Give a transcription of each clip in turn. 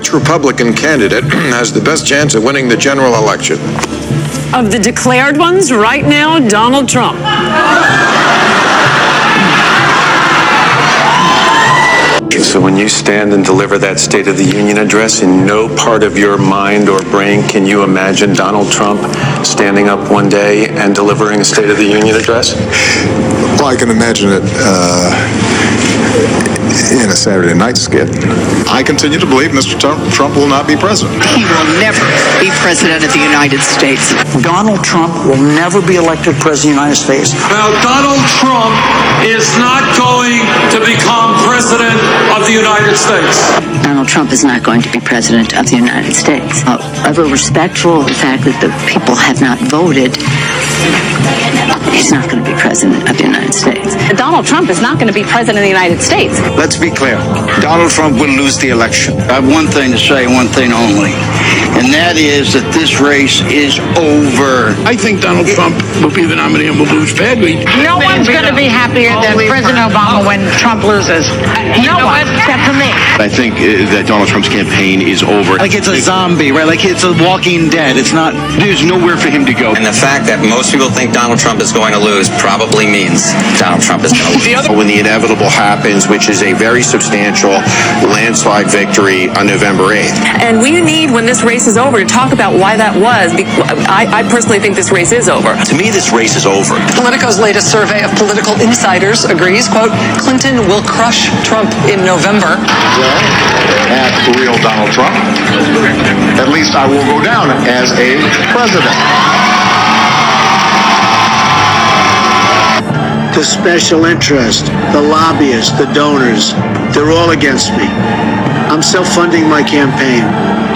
Again, which Republican candidate has the best chance of winning the general election? Of the declared ones, right now, Donald Trump. So when you stand and deliver that State of the Union address, in no part of your mind or brain can you imagine Donald Trump standing up one day and delivering a State of the Union address? Well, I can imagine it uh, in a Saturday night skit. I continue to believe Mr. Trump, Trump will not be president. He will never be president of the United States. Donald Trump will never be elected president of the United States. Now, Donald Trump is not going to become president of the United States. Donald Trump is not going to be president of the United States. However respectful of the fact that the people have not voted, he's not going to be president of the United States. Donald Trump is not going to be president of the United States. Let's be clear. Donald Trump will lose the election. I have one thing to say, one thing only, and that is that this race is over. I think Donald Trump will be the nominee and will lose badly. No one's going to be happier than President Obama when Trump loses. No one, except for me. I think uh, that Donald Trump's campaign is over. Like it's a zombie, right? Like it's a walking dead. It's not, there's nowhere for him to go. And the fact that most people think Donald Trump is going to lose probably means Donald Trump is going to lose. when the inevitable happens, which is a very substantial landslide victory on November 8th. And we need, when this race is over, to talk about why that was. I, I personally think this race is over. To me, this race is over. Politico's latest survey of political insiders agrees, quote, Clinton will crush Trump in November. Well, at real Donald Trump, at least I will go down as a president. The special interest, the lobbyists, the donors, they're all against me. I'm self-funding my campaign.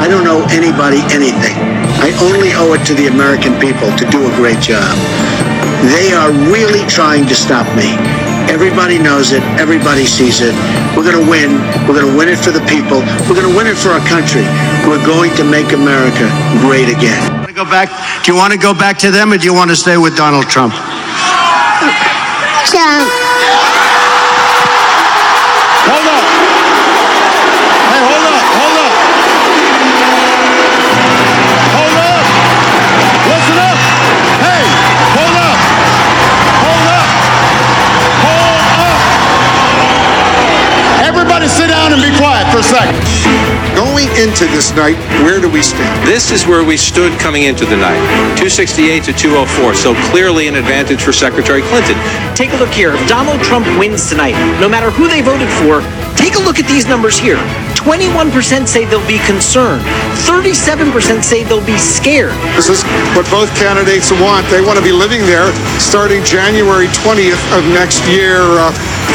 I don't owe anybody anything. I only owe it to the American people to do a great job. They are really trying to stop me. Everybody knows it. Everybody sees it. We're going to win. We're going to win it for the people. We're going to win it for our country. We're going to make America great again. Go back. Do you want to go back to them, or do you want to stay with Donald Trump? Trump. Hold up. Hey, hold up, hold up. Hold up. Listen up. Hey, hold up. Hold up. Hold up. Everybody sit down and be quiet for a second. Into this night, where do we stand? This is where we stood coming into the night 268 to 204. So clearly an advantage for Secretary Clinton. Take a look here. If Donald Trump wins tonight, no matter who they voted for, take a look at these numbers here. 21% say they'll be concerned. 37% say they'll be scared. This is what both candidates want. They want to be living there starting January 20th of next year. Uh,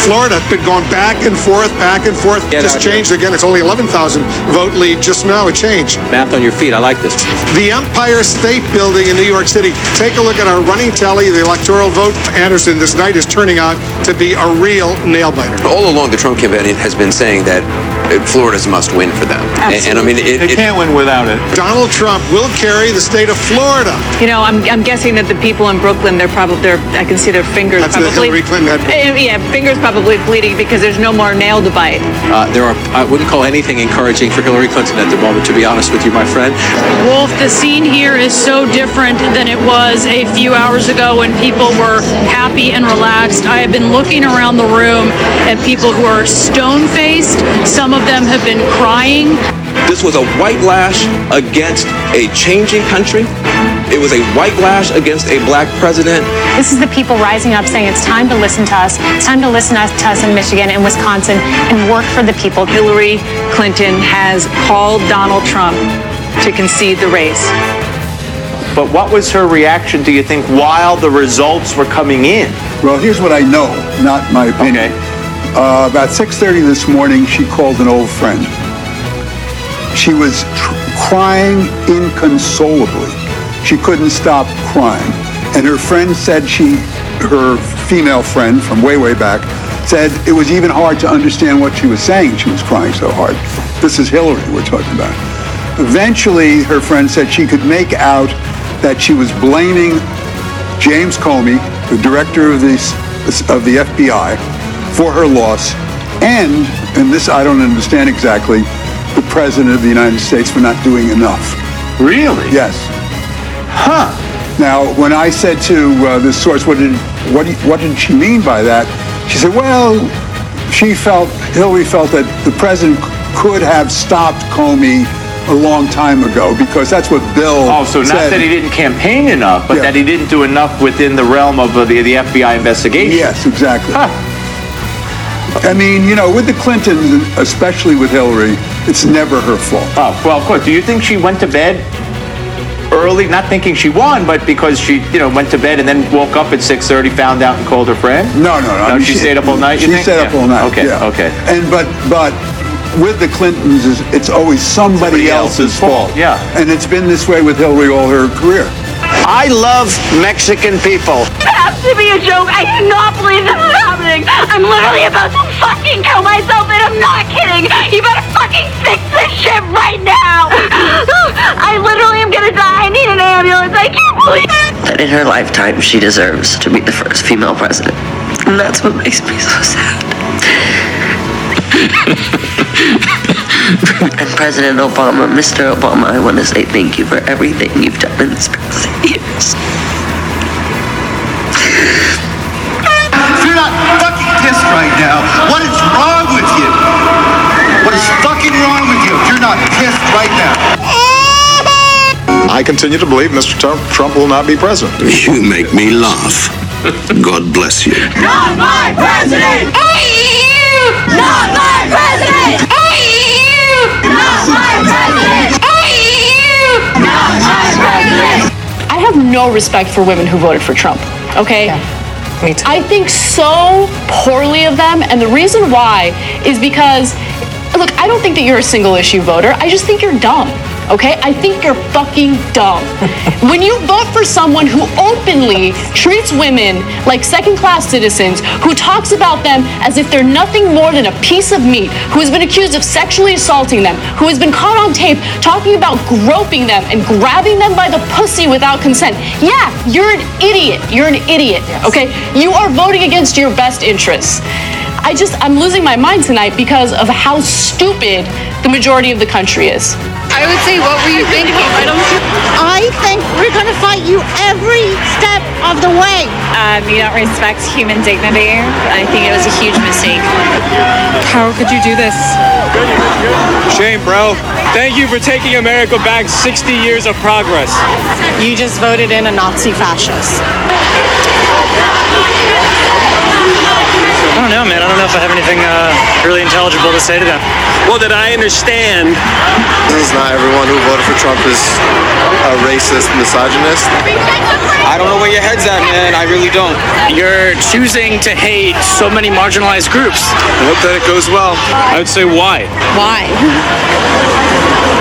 Florida been going back and forth, back and forth. Get just out here. changed again. It's only 11,000 vote lead just now. A change. Math on your feet. I like this. The Empire State Building in New York City. Take a look at our running tally, the electoral vote. Anderson, this night is turning out to be a real nail biter. All along, the Trump campaign has been saying that Florida's a must win for them. And, and I mean, it, They it, can't win without it. Donald Trump will carry the state of Florida. You know, I'm, I'm guessing that the people in Brooklyn, they're probably, they're, I can see their fingers That's the probably. Hillary Clinton had- Eh, Yeah, fingers probably bleeding because there's no more nail to bite. Uh, there are, I wouldn't call anything encouraging for Hillary Clinton at the moment, to be honest with you, my friend. Wolf, the scene here is so different than it was a few hours ago when people were happy and relaxed. I have been looking around the room at people who are stone faced. Some of them have been crying. this was a white lash against a changing country. It was a white lash against a black president. This is the people rising up saying it's time to listen to us. It's time to listen to us in Michigan and Wisconsin and work for the people. Hillary Clinton has called Donald Trump to concede the race. But what was her reaction, do you think, while the results were coming in? Well, here's what I know, not my opinion. Uh, about 6:30 this morning, she called an old friend. She was tr- crying inconsolably. She couldn't stop crying, and her friend said she, her female friend from way way back, said it was even hard to understand what she was saying. She was crying so hard. This is Hillary we're talking about. Eventually, her friend said she could make out that she was blaming James Comey, the director of the, of the FBI, for her loss, and, and this I don't understand exactly, the president of the United States for not doing enough. Really? Yes. Huh. Now, when I said to uh, this source, what did what, what did she mean by that? She said, well, she felt Hillary felt that the president could have stopped Comey a long time ago because that's what Bill. Oh, so not said. that he didn't campaign enough, but Yeah. that he didn't do enough within the realm of uh, the, the FBI investigation. Yes, exactly. I mean, you know, with the Clintons, especially with Hillary, it's never her fault. Oh, well, of course. Do you think she went to bed early, not thinking she won, but because she, you know, went to bed and then woke up at 6.30, found out and called her friend? No, no, no. I No, mean, she, stayed up all night, she think? stayed up all night. Okay, yeah. okay. And but but with the Clintons, it's always somebody, Somebody else's, else's fault, fault. yeah. And it's been this way with Hillary all her career. I love Mexican people. It has to be a joke. I cannot believe this is happening. I'm literally about to fucking kill myself, and I'm not kidding. You better fucking fix this shit right now. I literally am gonna die. I need an ambulance. I can't believe it. that in her lifetime she deserves to be the first female president. And that's what makes me so sad. And President Obama, Mr. Obama, I want to say thank you for everything you've done in this past years. You're not fucking pissed right now, what is wrong with you? What is fucking wrong with you you're not pissed right now? I continue to believe Mr. Trump, Trump will not be president. You make me laugh. God bless you. Not my president. Not my president. Not my president. Not my president. I have no respect for women who voted for Trump. Okay? Me too. I think so poorly of them, and the reason why is because, look, I don't think that you're a single issue voter. I just think you're dumb. Okay? I think you're fucking dumb. when you vote for someone who openly treats women like second class citizens, who talks about them as if they're nothing more than a piece of meat, who has been accused of sexually assaulting them, who has been caught on tape talking about groping them and grabbing them by the pussy without consent, yeah, you're an idiot. You're an idiot. Okay? You are voting against your best interests. I just, I'm losing my mind tonight because of how stupid the majority of the country is. I would say, what were you thinking? I don't. I think we're gonna fight you every step of the way. Um, you don't respect human dignity. I think it was a huge mistake. How could you do this? Shame, bro. Thank you for taking America back 60 years of progress. You just voted in a Nazi fascist. Don't know, man. I don't know if I have anything uh, really intelligible to say to them. Well, that I understand. This is not everyone who voted for Trump is a racist, misogynist. I don't know where your head's at, man. I really don't. You're choosing to hate so many marginalized groups. I hope that it goes well. I would say why. Why?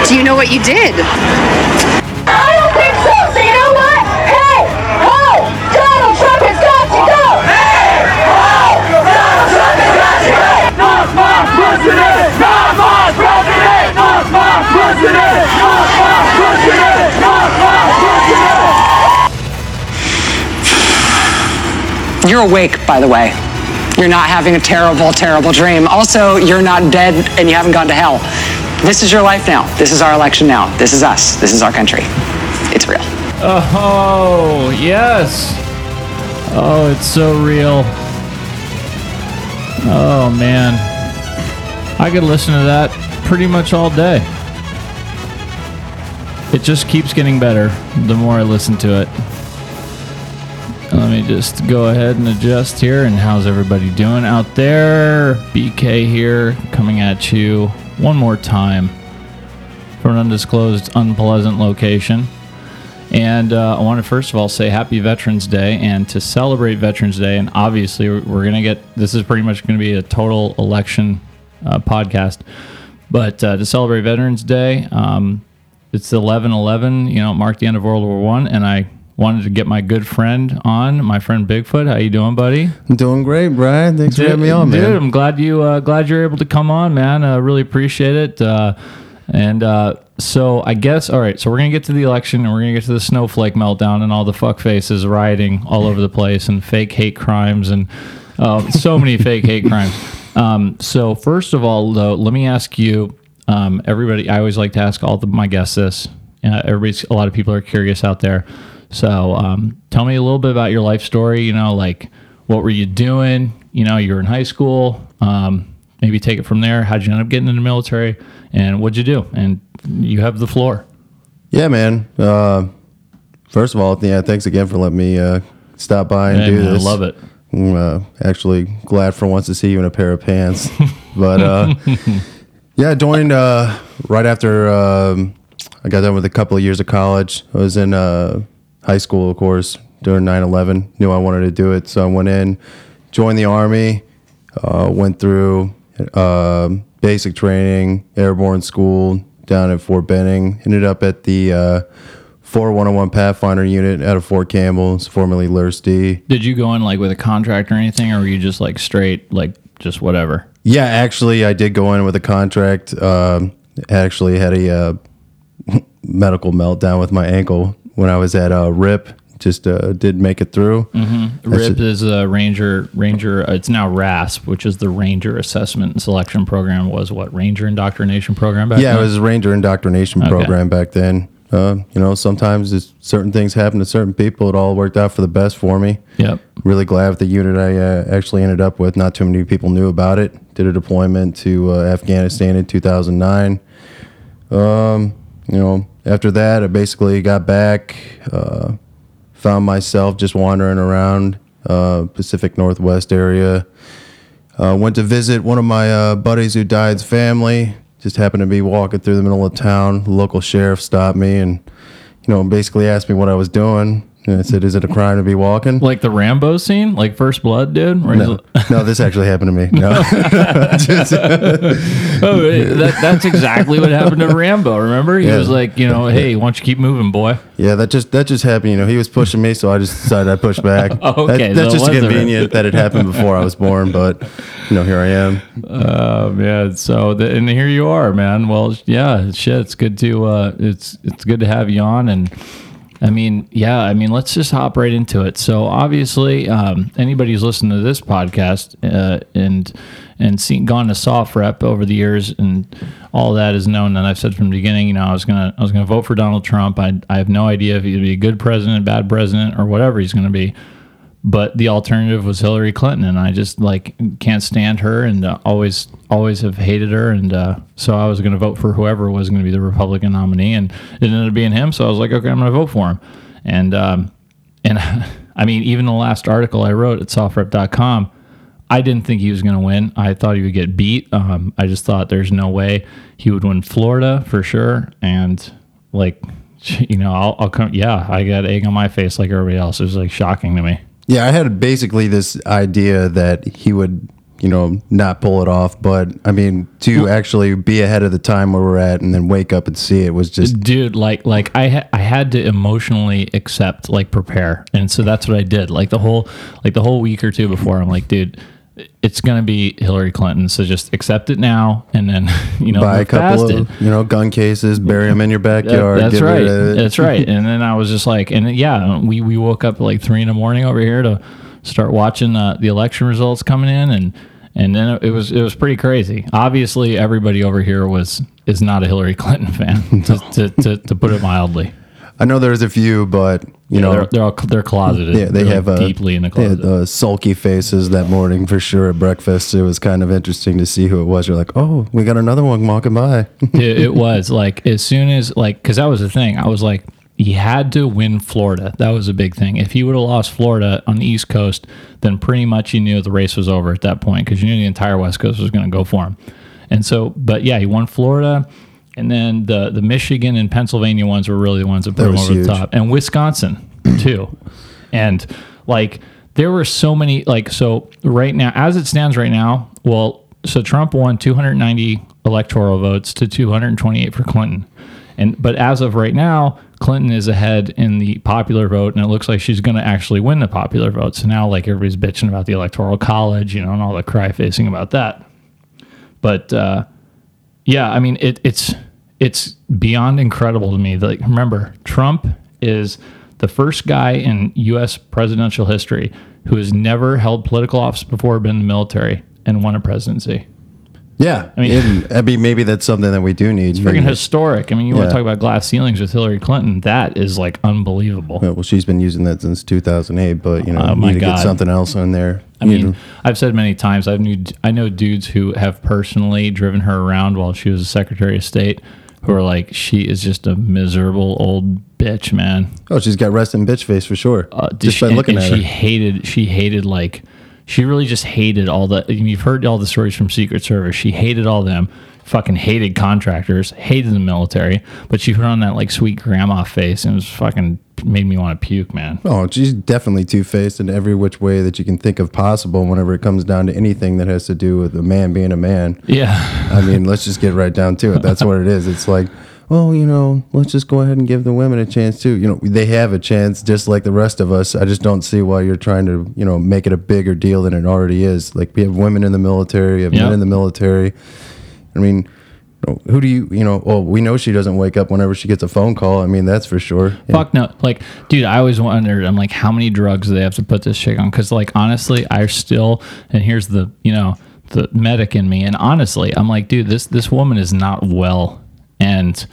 Do you know what you did? You're awake, by the way. You're not having a terrible, terrible dream. Also, you're not dead and you haven't gone to hell. This is your life now. This is our election now. This is us. This is our country. It's real. Oh, yes. Oh, it's so real. Oh, man. I could listen to that pretty much all day. It just keeps getting better the more I listen to it. Let me just go ahead and adjust here. And how's everybody doing out there? BK here, coming at you one more time from an undisclosed, unpleasant location. And uh, I want to first of all say Happy Veterans Day. And to celebrate Veterans Day, and obviously we're going to get this is pretty much going to be a total election uh, podcast. But uh, to celebrate Veterans Day, um, it's 11 11, you know, marked the end of World War One. And I wanted to get my good friend on, my friend Bigfoot. How you doing, buddy? I'm doing great, Brian. Thanks for having me on, dude, man. I'm glad you uh, glad you're able to come on, man. I really appreciate it. Uh, and uh, so I guess all right. So we're gonna get to the election, and we're gonna get to the snowflake meltdown, and all the fuck faces rioting all over the place, and fake hate crimes, and uh, so many fake hate crimes. Um, so first of all, though, let me ask you. Um, everybody, I always like to ask all the, my guests this. Uh, everybody's, a lot of people are curious out there. So um, tell me a little bit about your life story. You know, like what were you doing? You know, you were in high school. Um, maybe take it from there. How'd you end up getting in the military? And what'd you do? And you have the floor. Yeah, man. Uh, first of all, yeah, thanks again for letting me uh, stop by and Hey, do man, I this. love it. I'm uh, actually glad for once to see you in a pair of pants. but uh, yeah, I joined uh, right after um, I got done with a couple of years of college. I was in uh, high school, of course, during 9 11. Knew I wanted to do it. So I went in, joined the Army, uh, went through um basic training, airborne school down at Fort Benning. Ended up at the uh, 4101 Pathfinder unit out of Fort Campbell, it's formerly Lurst Did you go in like with a contract or anything, or were you just like straight, like just whatever? Yeah, actually, I did go in with a contract. Um, actually, had a uh, medical meltdown with my ankle when I was at uh, RIP. Just uh, did make it through. Mm-hmm. RIP is a Ranger. Ranger. uh, It's now RASP, which is the Ranger Assessment and Selection Program. Was what Ranger Indoctrination Program back yeah, then? it was Ranger indoctrination Okay. program back then. Uh, you know, sometimes it's, certain things happen to certain people. It all worked out for the best for me. Yep. Really glad with the unit I uh, actually ended up with. Not too many people knew about it. Did a deployment to uh, Afghanistan in 2009. Um, you know, after that, I basically got back. Uh, found myself just wandering around uh, Pacific Northwest area. Uh, went to visit one of my uh, buddies who died's family. Just happened to be walking through the middle of town. The local sheriff stopped me and, you know, basically asked me what I was doing. And I said, "Is it a crime to be walking?" Like the Rambo scene, like First Blood, dude. No, no, this actually happened to me. No. Just- oh, that, that's exactly what happened to Rambo. Remember, he Yeah. was like, you know, hey, why don't you keep moving, boy? Yeah, that just that just happened. You know, he was pushing me, so I just decided I pushed back. Oh, That- okay, that's so just convenient that it happened before I was born, but you know, here I am. Uh, yeah. So, the, and here you are, man. Well, yeah, shit. It's good to uh, it's it's good to have you on, and I mean, yeah, I mean, let's just hop right into it. So, obviously, um, anybody who's listened to this podcast uh, and and seen gone to SOFREP over the years and all that is known. And I've said from the beginning, you know, I was gonna I was gonna vote for Donald Trump. I I have no idea if gonna be a good president, bad president, or whatever he's gonna be but the alternative was Hillary Clinton, and I just like can't stand her, and uh, always always have hated her, and uh, so I was going to vote for whoever was going to be the Republican nominee, and it ended up being him. So I was like, okay, I'm going to vote for him, and um, and I mean, even the last article I wrote at sofrep.com, I didn't think he was going to win. I thought he would get beat. Um, I just thought there's no way he would win Florida for sure, and like. You know, I'll, I'll come. Yeah, I got egg on my face like everybody else. It was like shocking to me. Yeah, I had basically this idea that he would, you know, not pull it off, but I mean, to actually be ahead of the time where we're at and then wake up and see it was just dude like like i ha- i had to emotionally accept like prepare. And so that's what i did. Like the whole like the whole week or two before i'm like dude it's gonna be hillary clinton so just accept it now and then you know buy a couple of, it. you know, gun cases, bury them in your That- backyard. that's get right. rid of it. That's right. And then I was just like, and yeah, we, we woke up at like three in the morning over here to start watching uh, the election results coming in, and and then it was it was pretty crazy. Obviously, everybody over here was is not a Hillary Clinton fan, to, to, to, to put it mildly. I know there's a few, but you Yeah, know, they're they're, all, they're closeted. yeah, they They're, have like, uh, deeply in the they had, closet. uh, sulky faces that morning for sure at breakfast. It was kind of interesting to see who it was. You're like, oh, we got another one walking by. it, it was like as soon as like because that was the thing. I was like, he had to win Florida. That was a big thing. If he would have lost Florida on the East Coast, then pretty much you knew the race was over at that point because you knew the entire West Coast was going to go for him. And so, but yeah, he won Florida. And then the the Michigan and Pennsylvania ones were really the ones that put That was over huge. the top, and Wisconsin too. And like there were so many like so right now as it stands right now, well, so Trump won 290 electoral votes to 228 for Clinton. And but as of right now, Clinton is ahead in the popular vote, and it looks like she's going to actually win the popular vote. So now, like everybody's bitching about the electoral college, you know, and all the cry facing about that. But uh, yeah, I mean, it, it's it's beyond incredible to me. Like, remember, Trump is the first guy in U.S. presidential history who has never held political office before, been in the military, and won a presidency. Yeah, I mean- I mean, maybe that's something that we do need. It's freaking historic. I mean, you want Yeah. to talk about glass ceilings with Hillary Clinton? That is like unbelievable. Yeah, well, she's been using that since 2008, but you know, Oh, you need to God. get something else on there. I You mean, know, I've said many times I've knew I know dudes who have personally driven her around while she was a Secretary of State, who are like, she is just a miserable old bitch, man. oh, she's got resting bitch face for sure. Uh, just she, by looking and at she her. hated she hated like she really just hated all the you've heard all the stories from secret service she hated all them fucking hated contractors hated the military but she put on that like sweet grandma face and was fucking made me want to puke man Oh, she's definitely two faced in every which way that you can think of possible. Whenever it comes down to anything that has to do with a man being a man. yeah I mean, let's just get right down to it. That's what it is. It's like, well, you know, let's just go ahead and give the women a chance too. You know, they have a chance just like the rest of us. I just don't see why you're trying to, you know, make it a bigger deal than it already is. Like we have women in the military, we have Yeah. men in the military. I mean, who do you, you know, well, we know she doesn't wake up whenever she gets a phone call. I mean, that's for sure. Fuck no. Like, dude, I always wondered, I'm like, how many drugs do they have to put this chick on? Because, like, honestly, I still, and here's the, you know, the medic in me. And honestly, I'm like, dude, this, this woman is not well. And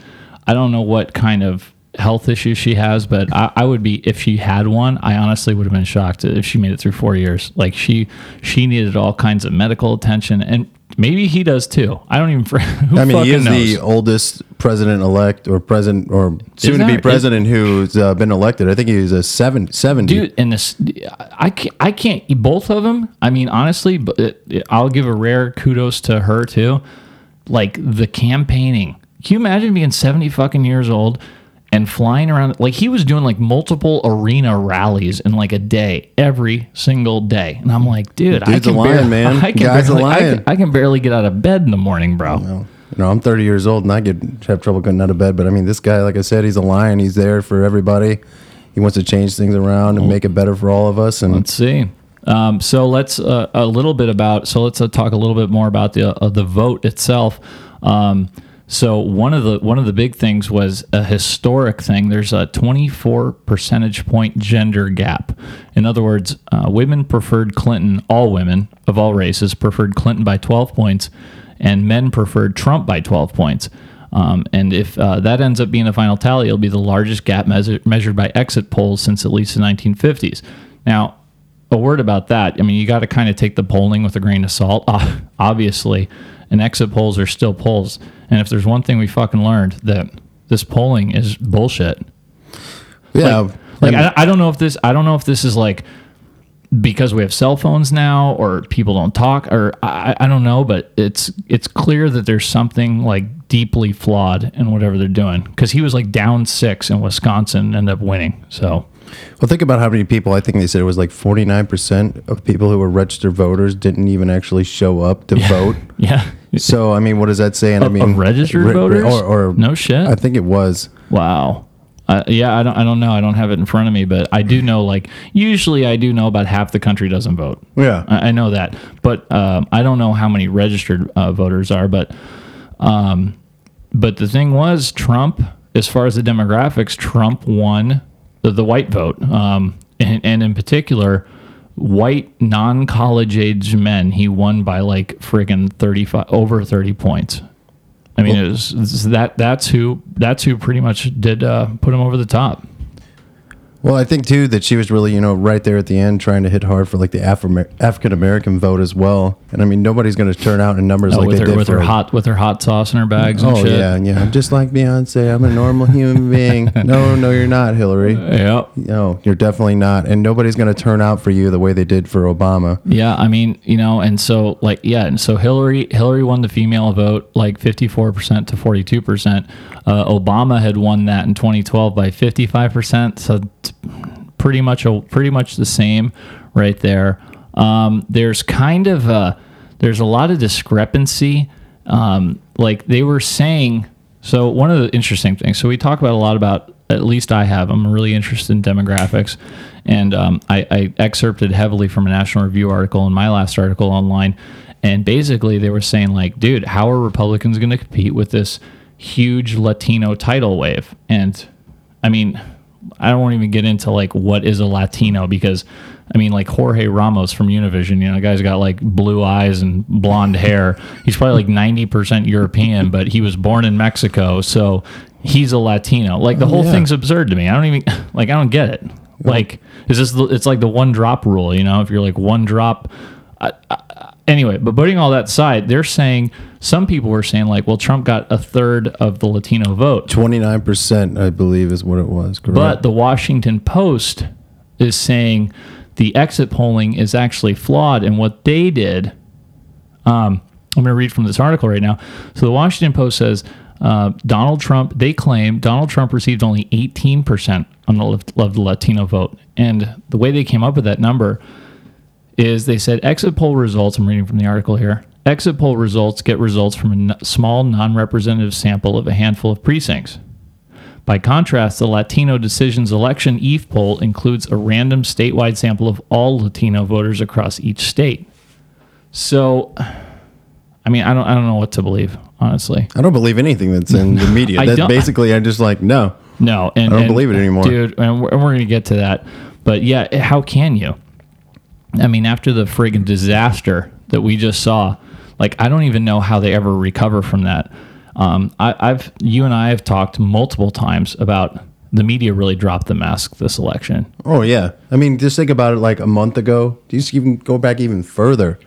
I don't know what kind of health issues she has, but I, I would be, if she had one, I honestly would have been shocked if she made it through four years. Like, she, she needed all kinds of medical attention. And maybe he does too. I don't even, who I mean, he is knows? the oldest president elect or president or soon to be is- president who's uh, been elected. I think he's a seven, 70. dude and this i can't i can't both of them i mean honestly but it, it- i'll give a rare kudos to her too like the campaigning can you imagine being 70 fucking years old and flying around like he was doing like multiple arena rallies in like a day every single day and i'm like dude i Dude's a can lion, barely, man. I can, Guy's a barely, I, can, I can barely get out of bed in the morning bro No. know, I'm 30 years old and I get have trouble getting out of bed. But I mean, this guy, like I said, he's a lion. He's there for everybody. He wants to change things around and make it better for all of us. And Let's see. Um, so let's uh, a little bit about. So let's uh, talk a little bit more about the uh, the vote itself. Um, so one of the one of the big things was a historic thing. There's a 24 percentage point gender gap. In other words, uh, women preferred Clinton. All women of all races preferred Clinton by 12 points, and men preferred Trump by 12 points. Um, and if uh, that ends up being the final tally, it'll be the largest gap measure, measured by exit polls since at least the 1950s. Now, a word about that. I mean, you got to kind of take the polling with a grain of salt. Uh, obviously, and exit polls are still polls. And if there's one thing we fucking learned, that this polling is bullshit. yeah, Like, like I, I don't know if this. I don't know if this is like because we have cell phones now, or people don't talk, or I, I don't know. But it's it's clear that there's something like deeply flawed in whatever they're doing. Because he was like down six in Wisconsin, and ended up winning. So well, think about how many people. I think they said it was like 49% of people who were registered voters didn't even actually show up to vote. yeah, So, I mean, what does that say? And I mean, registered re- re- voters? or, or No shit. I think it was. Wow. Uh, yeah, I don't. I don't know. I don't have it in front of me, but I do know. Like usually, I do know about half the country doesn't vote. Yeah. I, I know that, but um, I don't know how many registered uh, voters are. But, um, but the thing was, Trump, as far as the demographics, Trump won the, the white vote, um, and, and in particular, white non-college age men. He won by like friggin' thirty-five over thirty points. I mean, it was, it's that that's who that's who pretty much did uh, put him over the top. Well, I think too that she was really, you know, right there at the end trying to hit hard for like the African American vote as well. And I mean, nobody's going to turn out in numbers Oh, like with they her did with for her hot with her hot sauce in her bags. And Oh shit. yeah, yeah. I'm just like Beyonce. I'm a normal human being. No, no, you're not, Hillary. Yeah. No, you're definitely not. And nobody's going to turn out for you the way they did for Obama. Yeah, I mean, you know, and so like yeah, and so Hillary Hillary won the female vote like 54% to 42%. Uh, Obama had won that in 2012 by 55%, so it's pretty much a pretty much the same right there. Um, there's kind of a there's a lot of discrepancy. Um, like they were saying, so one of the interesting things. So we talk about a lot about at least I have. I'm really interested in demographics, and um, I, I excerpted heavily from a National Review article in my last article online, and basically they were saying like, dude, how are Republicans going to compete with this huge Latino tidal wave? And I mean, I don't want to even get into like what is a Latino because I mean like Jorge Ramos from Univision, you know, the guy's got like blue eyes and blonde hair. He's probably like 90% European, but he was born in Mexico, so he's a Latino. Like the Oh, whole yeah. thing's absurd to me. I don't even like I don't get it. Like is this the, it's like the one drop rule, you know, if you're like one drop I, I, anyway, but putting all that aside, they're saying some people were saying like, well, Trump got a third of the Latino vote. 29%, I believe, is what it was. Correct. But the Washington Post is saying the exit polling is actually flawed, and what they did. Um, I'm going to read from this article right now. So the Washington Post says uh, Donald Trump. They claim Donald Trump received only 18 percent on the of the Latino vote, and the way they came up with that number is they said exit poll results. I'm reading from the article here. Exit poll results get results from a n- small non-representative sample of a handful of precincts. By contrast, the Latino Decisions Election EVE poll includes a random statewide sample of all Latino voters across each state. So, I mean, I don't, I don't know what to believe, honestly. I don't believe anything that's in the media. I that basically, I'm just like no. No, and I don't and- believe it uh, anymore. dude. And we're, and we're gonna get to that, but yeah, how can you? I mean, after the friggin' disaster that we just saw, like I don't even know how they ever recover from that. Um, I, I've you and I have talked multiple times about the media really dropped the mask this election. Oh yeah. I mean, just think about it. Like a month ago, just even go back even further.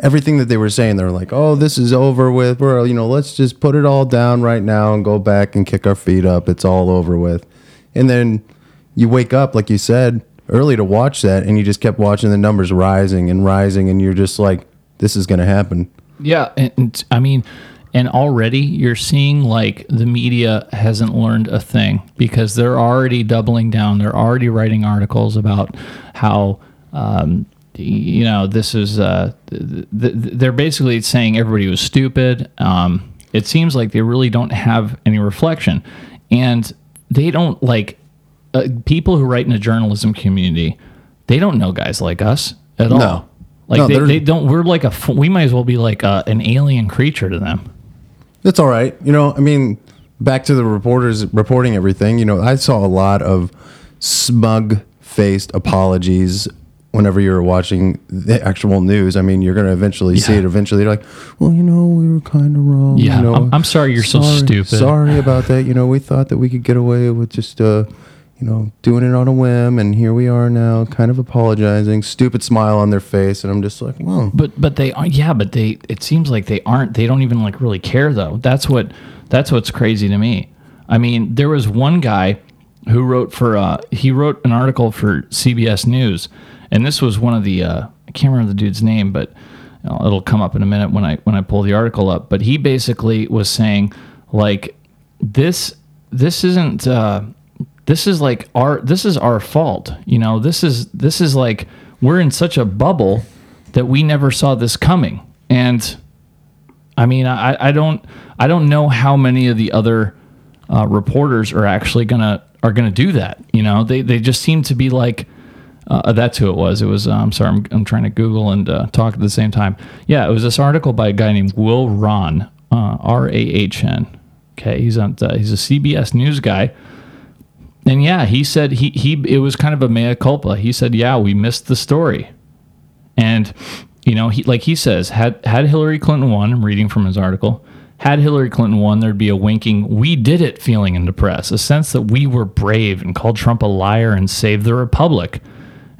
Everything that they were saying, they were like, "Oh, this is over with. We're you know, let's just put it all down right now and go back and kick our feet up. It's all over with." And then you wake up, like you said early, to watch that, and you just kept watching the numbers rising and rising, and you're just like, "This is going to happen." Yeah, and, I mean, and already you're seeing like the media hasn't learned a thing because they're already doubling down. They're already writing articles about how, um, you know, this is. Uh, th- th- they're basically saying everybody was stupid. Um, it seems like they really don't have any reflection, and they don't like uh, people who write in the journalism community. They don't know guys like us at all. No. Like No, they, they're- don't. We're like a. We might as well be like uh an alien creature to them. That's all right. You know, I mean, back to the reporters reporting everything. You know, I saw a lot of smug faced apologies whenever you're watching the actual news. I mean, you're going to eventually see it. Eventually, you're like, well, you know, we were kind of wrong. Yeah, you know, I'm- I'm sorry you're so stupid." Sorry about that. You know, we thought that we could get away with just, uh, you know, doing it on a whim, and here we are now, kind of apologizing. Stupid smile on their face, and I'm just like, well, But but they are yeah. But they it seems like they aren't. They don't even like really care though. That's what that's what's crazy to me. I mean, there was one guy who wrote for uh he wrote an article for CBS News, and this was one of the uh, I can't remember the dude's name, but you know, it'll come up in a minute when I when I pull the article up. But he basically was saying like this this isn't uh, this is like our this is our fault. You know this is this is like we're in such a bubble that we never saw this coming. And I mean I, I don't I don't know how many of the other uh, reporters are actually gonna are gonna do that. You know they they just seem to be like. Uh, that's who it was. It was. Uh, I'm sorry. I'm, I'm trying to Google and uh, talk at the same time. Yeah, it was this article by a guy named Will Rahn, uh, R A H N. Okay, he's on. Uh, he's a CBS News guy, and yeah, he said he he. It was kind of a mea culpa. He said, "Yeah, we missed the story," and you know, he like he says, had had Hillary Clinton won. I'm reading from his article. Had Hillary Clinton won, there'd be a winking, we did it feeling in the press, a sense that we were brave and called Trump a liar and saved the republic.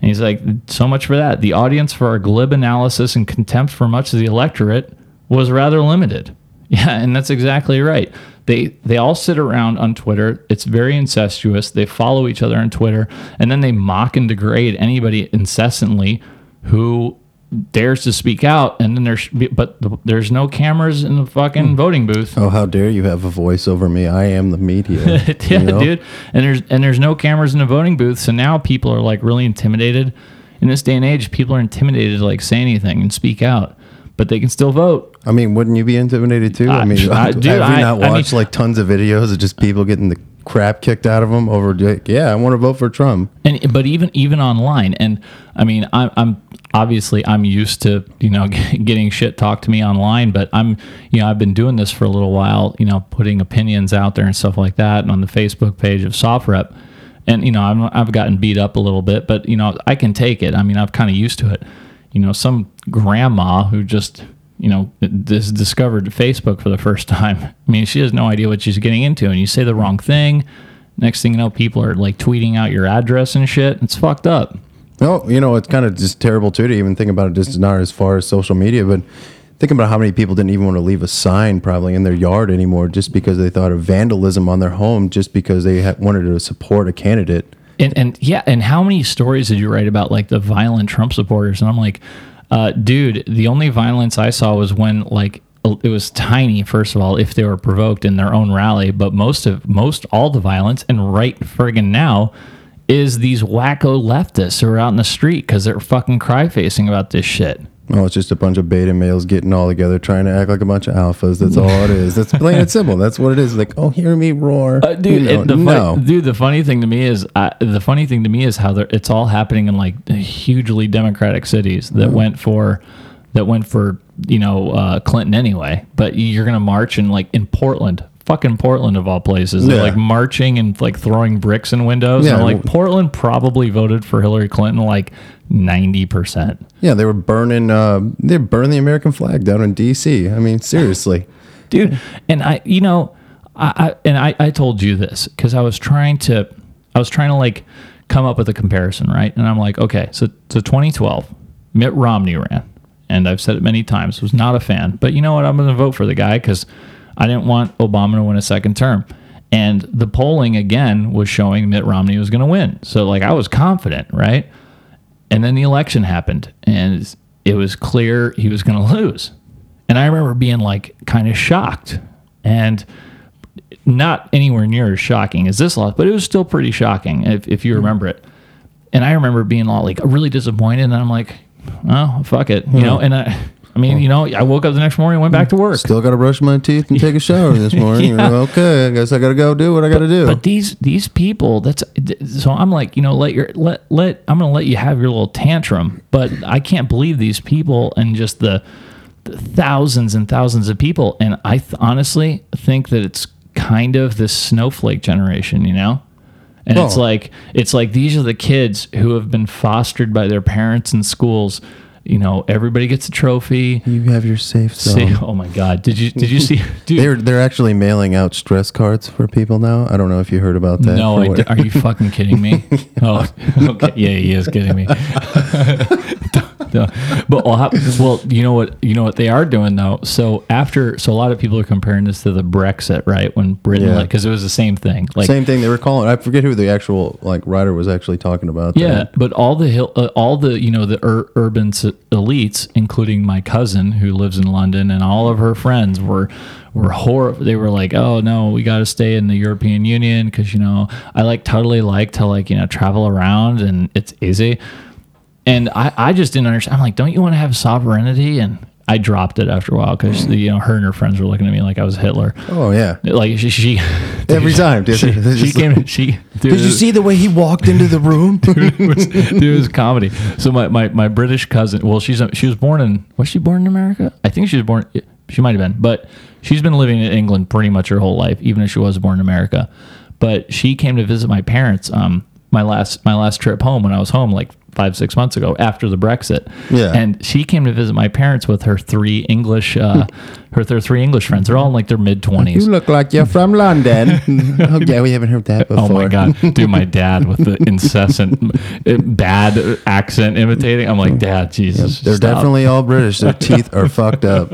And he's like, so much for that. The audience for our glib analysis and contempt for much of the electorate was rather limited. Yeah, and that's exactly right. They they all sit around on Twitter. It's very incestuous. They follow each other on Twitter, and then they mock and degrade anybody incessantly who dares to speak out. And then there's but there's no cameras in the fucking hmm. voting booth. oh, how dare you have a voice over me? I am the media. yeah, you know? dude. And there's and there's no cameras in the voting booth, so now people are like really intimidated. In this day and age, people are intimidated to like say anything and speak out, but they can still vote. I mean, wouldn't you be intimidated too? I I- mean, I- have you not I watched mean- like tons of videos of just people getting the crap kicked out of them over? like, Yeah, I want to vote for Trump. And but even even online, and I mean, I'm, I'm obviously I'm used to you know getting shit talked to me online, but I'm you know I've been doing this for a little while, you know, putting opinions out there and stuff like that, and on the Facebook page of SOFREP, and you know I'm, I've gotten beat up a little bit, but you know I can take it. I mean I've kind of used to it. You know, some grandma who just you know dis- discovered Facebook for the first time. I mean she has no idea what she's getting into, and you say the wrong thing. Next thing you know, people are like tweeting out your address and shit. It's fucked up. No, you know, it's kind of just terrible too to even think about it just not as far as social media, but think about how many people didn't even want to leave a sign probably in their yard anymore just because they thought of vandalism on their home just because they had, wanted to support a candidate. And and yeah, and how many stories did you write about like the violent Trump supporters? And I'm like, uh, dude, the only violence I saw was when like it was tiny. First of all, if they were provoked in their own rally, but most of most all the violence and right friggin' now is these wacko leftists who are out in the street because they're fucking cry facing about this shit. Oh, it's just a bunch of beta males getting all together trying to act like a bunch of alphas. That's all it is. That's plain and simple. That's what it is. Like, oh, hear me roar, Uh, dude, You know, it- the no. dude. The funny thing to me is, uh, the funny thing to me is how they're- it's all happening in like hugely democratic cities that went for, that went for you know uh, Clinton anyway. But you're gonna march in like in Portland, fucking Portland of all places. They're Yeah. like marching and like throwing bricks in windows. Yeah, and like Portland probably voted for Hillary Clinton like ninety percent. Yeah, they were burning. Uh, they burned the American flag down in D.C. I mean, seriously, dude. And I, you know, I, I and I, I told you this because I was trying to, I was trying to like come up with a comparison, right? And I'm like, okay, so so 2012, Mitt Romney ran, and I've said it many times, was not a fan, but you know what? I'm to vote for the guy because I didn't want Obama to win a second term. And the polling again was showing Mitt Romney was going to win. So like I was confident, right? And then the election happened, and it was clear he was going to lose. And I remember being like kind of shocked and not anywhere near as shocking as this loss, but it was still pretty shocking if, if you remember it. And I remember being all like really disappointed. And I'm like, oh, fuck it. You know, and I, I mean, you know, I woke up the next morning and went back to work. still got to brush my teeth and take a shower this morning. Yeah. Okay, I guess I got to go do what I got to do. But these these people, that's so I'm like, you know, let your let let I'm gonna let you have your little tantrum, but I can't believe these people and just the, the thousands and thousands of people, and I th- honestly think that it's kind of this snowflake generation, you know. And it's like it's like these are the kids who have been fostered by their parents in schools. You know, everybody gets a trophy. You have your safe See, zone. oh my God! Did you did you see? Dude, They're they're actually mailing out stress cards for people now. I don't know if you heard about that. No, I d- are you fucking kidding me? Oh, okay. Yeah, he is kidding me. No. but well, how, well, you know what? You know what they are doing though. So after, so a lot of people are comparing this to the Brexit, right? When Britain, Yeah. like, because it was the same thing. Like, Same thing they were calling. I forget who the actual like writer was actually talking about. yeah, that. but all the hill, uh, all the you know the ur- urban s- elites, including my cousin who lives in London, and all of her friends were were horrible. They were like, "Oh no, we got to stay in the European Union because you know I like totally like to like you know travel around and it's easy." And I I just didn't understand. I'm like, "Don't you want to have sovereignty?" And I dropped it after a while because you know her and her friends were looking at me like I was Hitler. Oh yeah. Like she, she Every time. dude. she, she came. like- She Did you see the way he walked into the room? it was, dude, it was comedy. So my, my, my British cousin, well, she's she was born in was she born in America? I think she was born. She might have been, but she's been living in England pretty much her whole life, even if she was born in America. But she came to visit my parents. Um, my last my last trip home when I was home, like five six months ago after the Brexit. Yeah. and she came to visit my parents with her three English uh, her their three English friends. They're all in like their mid twenties. you look like you're from London. oh yeah, we haven't heard that before. Oh my god, dude! My dad with the incessant bad accent imitating. I'm like, Dad, Jesus, They're stop." definitely all British. Their teeth are fucked up.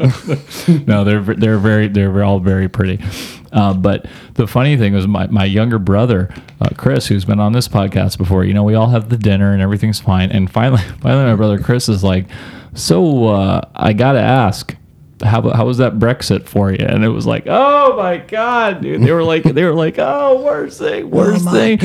no, they're they're very they're all very pretty. Uh, but the funny thing was my, my younger brother, uh, Chris, who's been on this podcast before. You know, we all have the dinner and everything's fine. And finally, finally, my brother Chris is like, "So uh, I got to ask." How, how was that Brexit for you? And it was like, oh my god, dude! They were like, they were like, oh, worst thing, worst thing,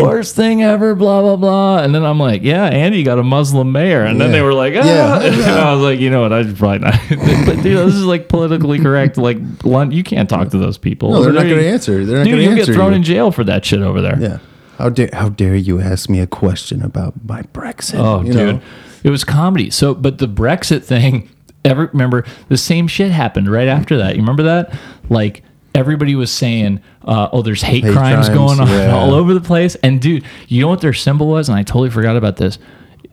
worst thing ever, blah blah blah. And then I'm like, yeah, Andy got a Muslim mayor, and then they were like, ah. Yeah. And I was like, you know what? I should probably not. but dude, this is like politically correct. Like, you can't talk to those people. No, they're not going to answer. They're not Dude, going to you get thrown you. in jail for that shit over there. Yeah. How dare how dare you ask me a question about my Brexit? Oh, you dude, know? it was comedy. So, but the Brexit thing, ever remember the same shit happened right after that. You remember that? Like everybody was saying, uh, "Oh, there's hate, Hate crimes, crimes, going on yeah. all over the place." And dude, you know what their symbol was? And I totally forgot about this.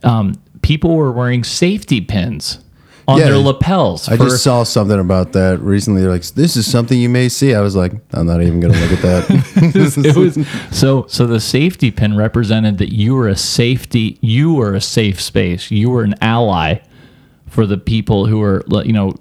Um, people were wearing safety pins on Yeah. their lapels. I for- just saw something about that recently. They're like, "This is something you may see." I was like, "I'm not even going to look at that." it was so so the safety pin represented that you were a safety you were a safe space you were an ally for the people who are you know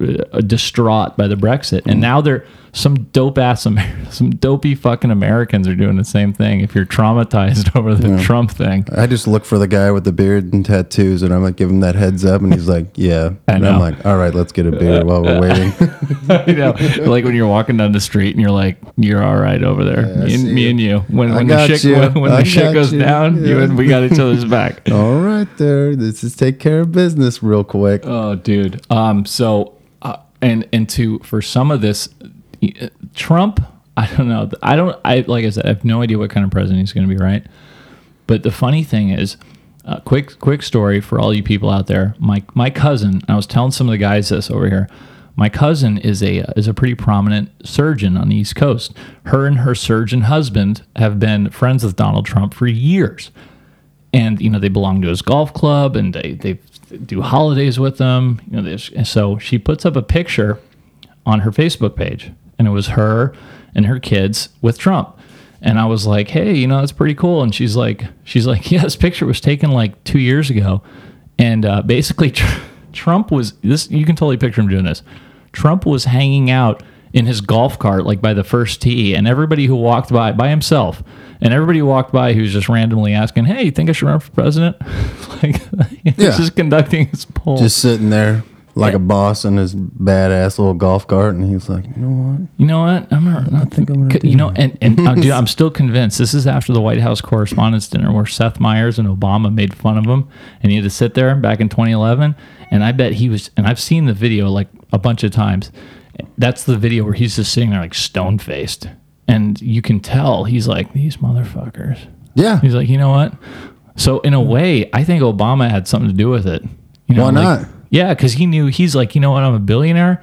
distraught by the brexit. And mm-hmm. now they're some dope ass some dopey fucking americans are doing the same thing if you're traumatized over the Yeah. trump thing I just look for the guy with the beard and tattoos, and I'm like, give him that heads up, and he's like, "Yeah." And. I'm like, "All right, let's get a beer while we're waiting." you know, like when you're walking down the street and you're like, "You're all right over there." me, and, me and you. When when the shit you. when, when the shit goes you. down, you and we got each other's back. All right, there. Let's just take care of business real quick. Oh, dude. Um. So, uh, and and to for some of this, Trump. I don't know. I don't. I like I said. I have no idea what kind of president he's going to be. Right. But the funny thing is, uh, quick quick story for all you people out there. My my cousin. I was telling some of the guys this over here. My cousin is a is a pretty prominent surgeon on the East Coast. Her and her surgeon husband have been friends with Donald Trump for years and you know they belong to his golf club and they they do holidays with them you know so she puts up a picture on her facebook page and it was her and her kids with trump. And i was like hey you know that's pretty cool. And she's like she's like yeah this picture was taken like two years ago. And uh, basically Tr- trump was this you can totally picture him doing this. Trump was hanging out in his golf cart like by the first tee and everybody who walked by by himself and everybody who walked by who's just randomly asking hey you think i should run for president? Like Yeah. just conducting his poll. Just sitting there like a boss in his badass little golf cart, and he's like, "You know what? You know what? I'm not, not thinking. You know, and and uh, dude, I'm still convinced. This is after the White House Correspondents' Dinner where Seth Meyers and Obama made fun of him, and he had to sit there back in 2011. And I bet he was. And I've seen the video like a bunch of times. That's the video where he's just sitting there like stone faced, and you can tell he's like these motherfuckers. Yeah. He's like, you know what? So in a way, I think Obama had something to do with it. You know, Why like- not? Yeah, because he knew he's like, you know what? I'm a billionaire.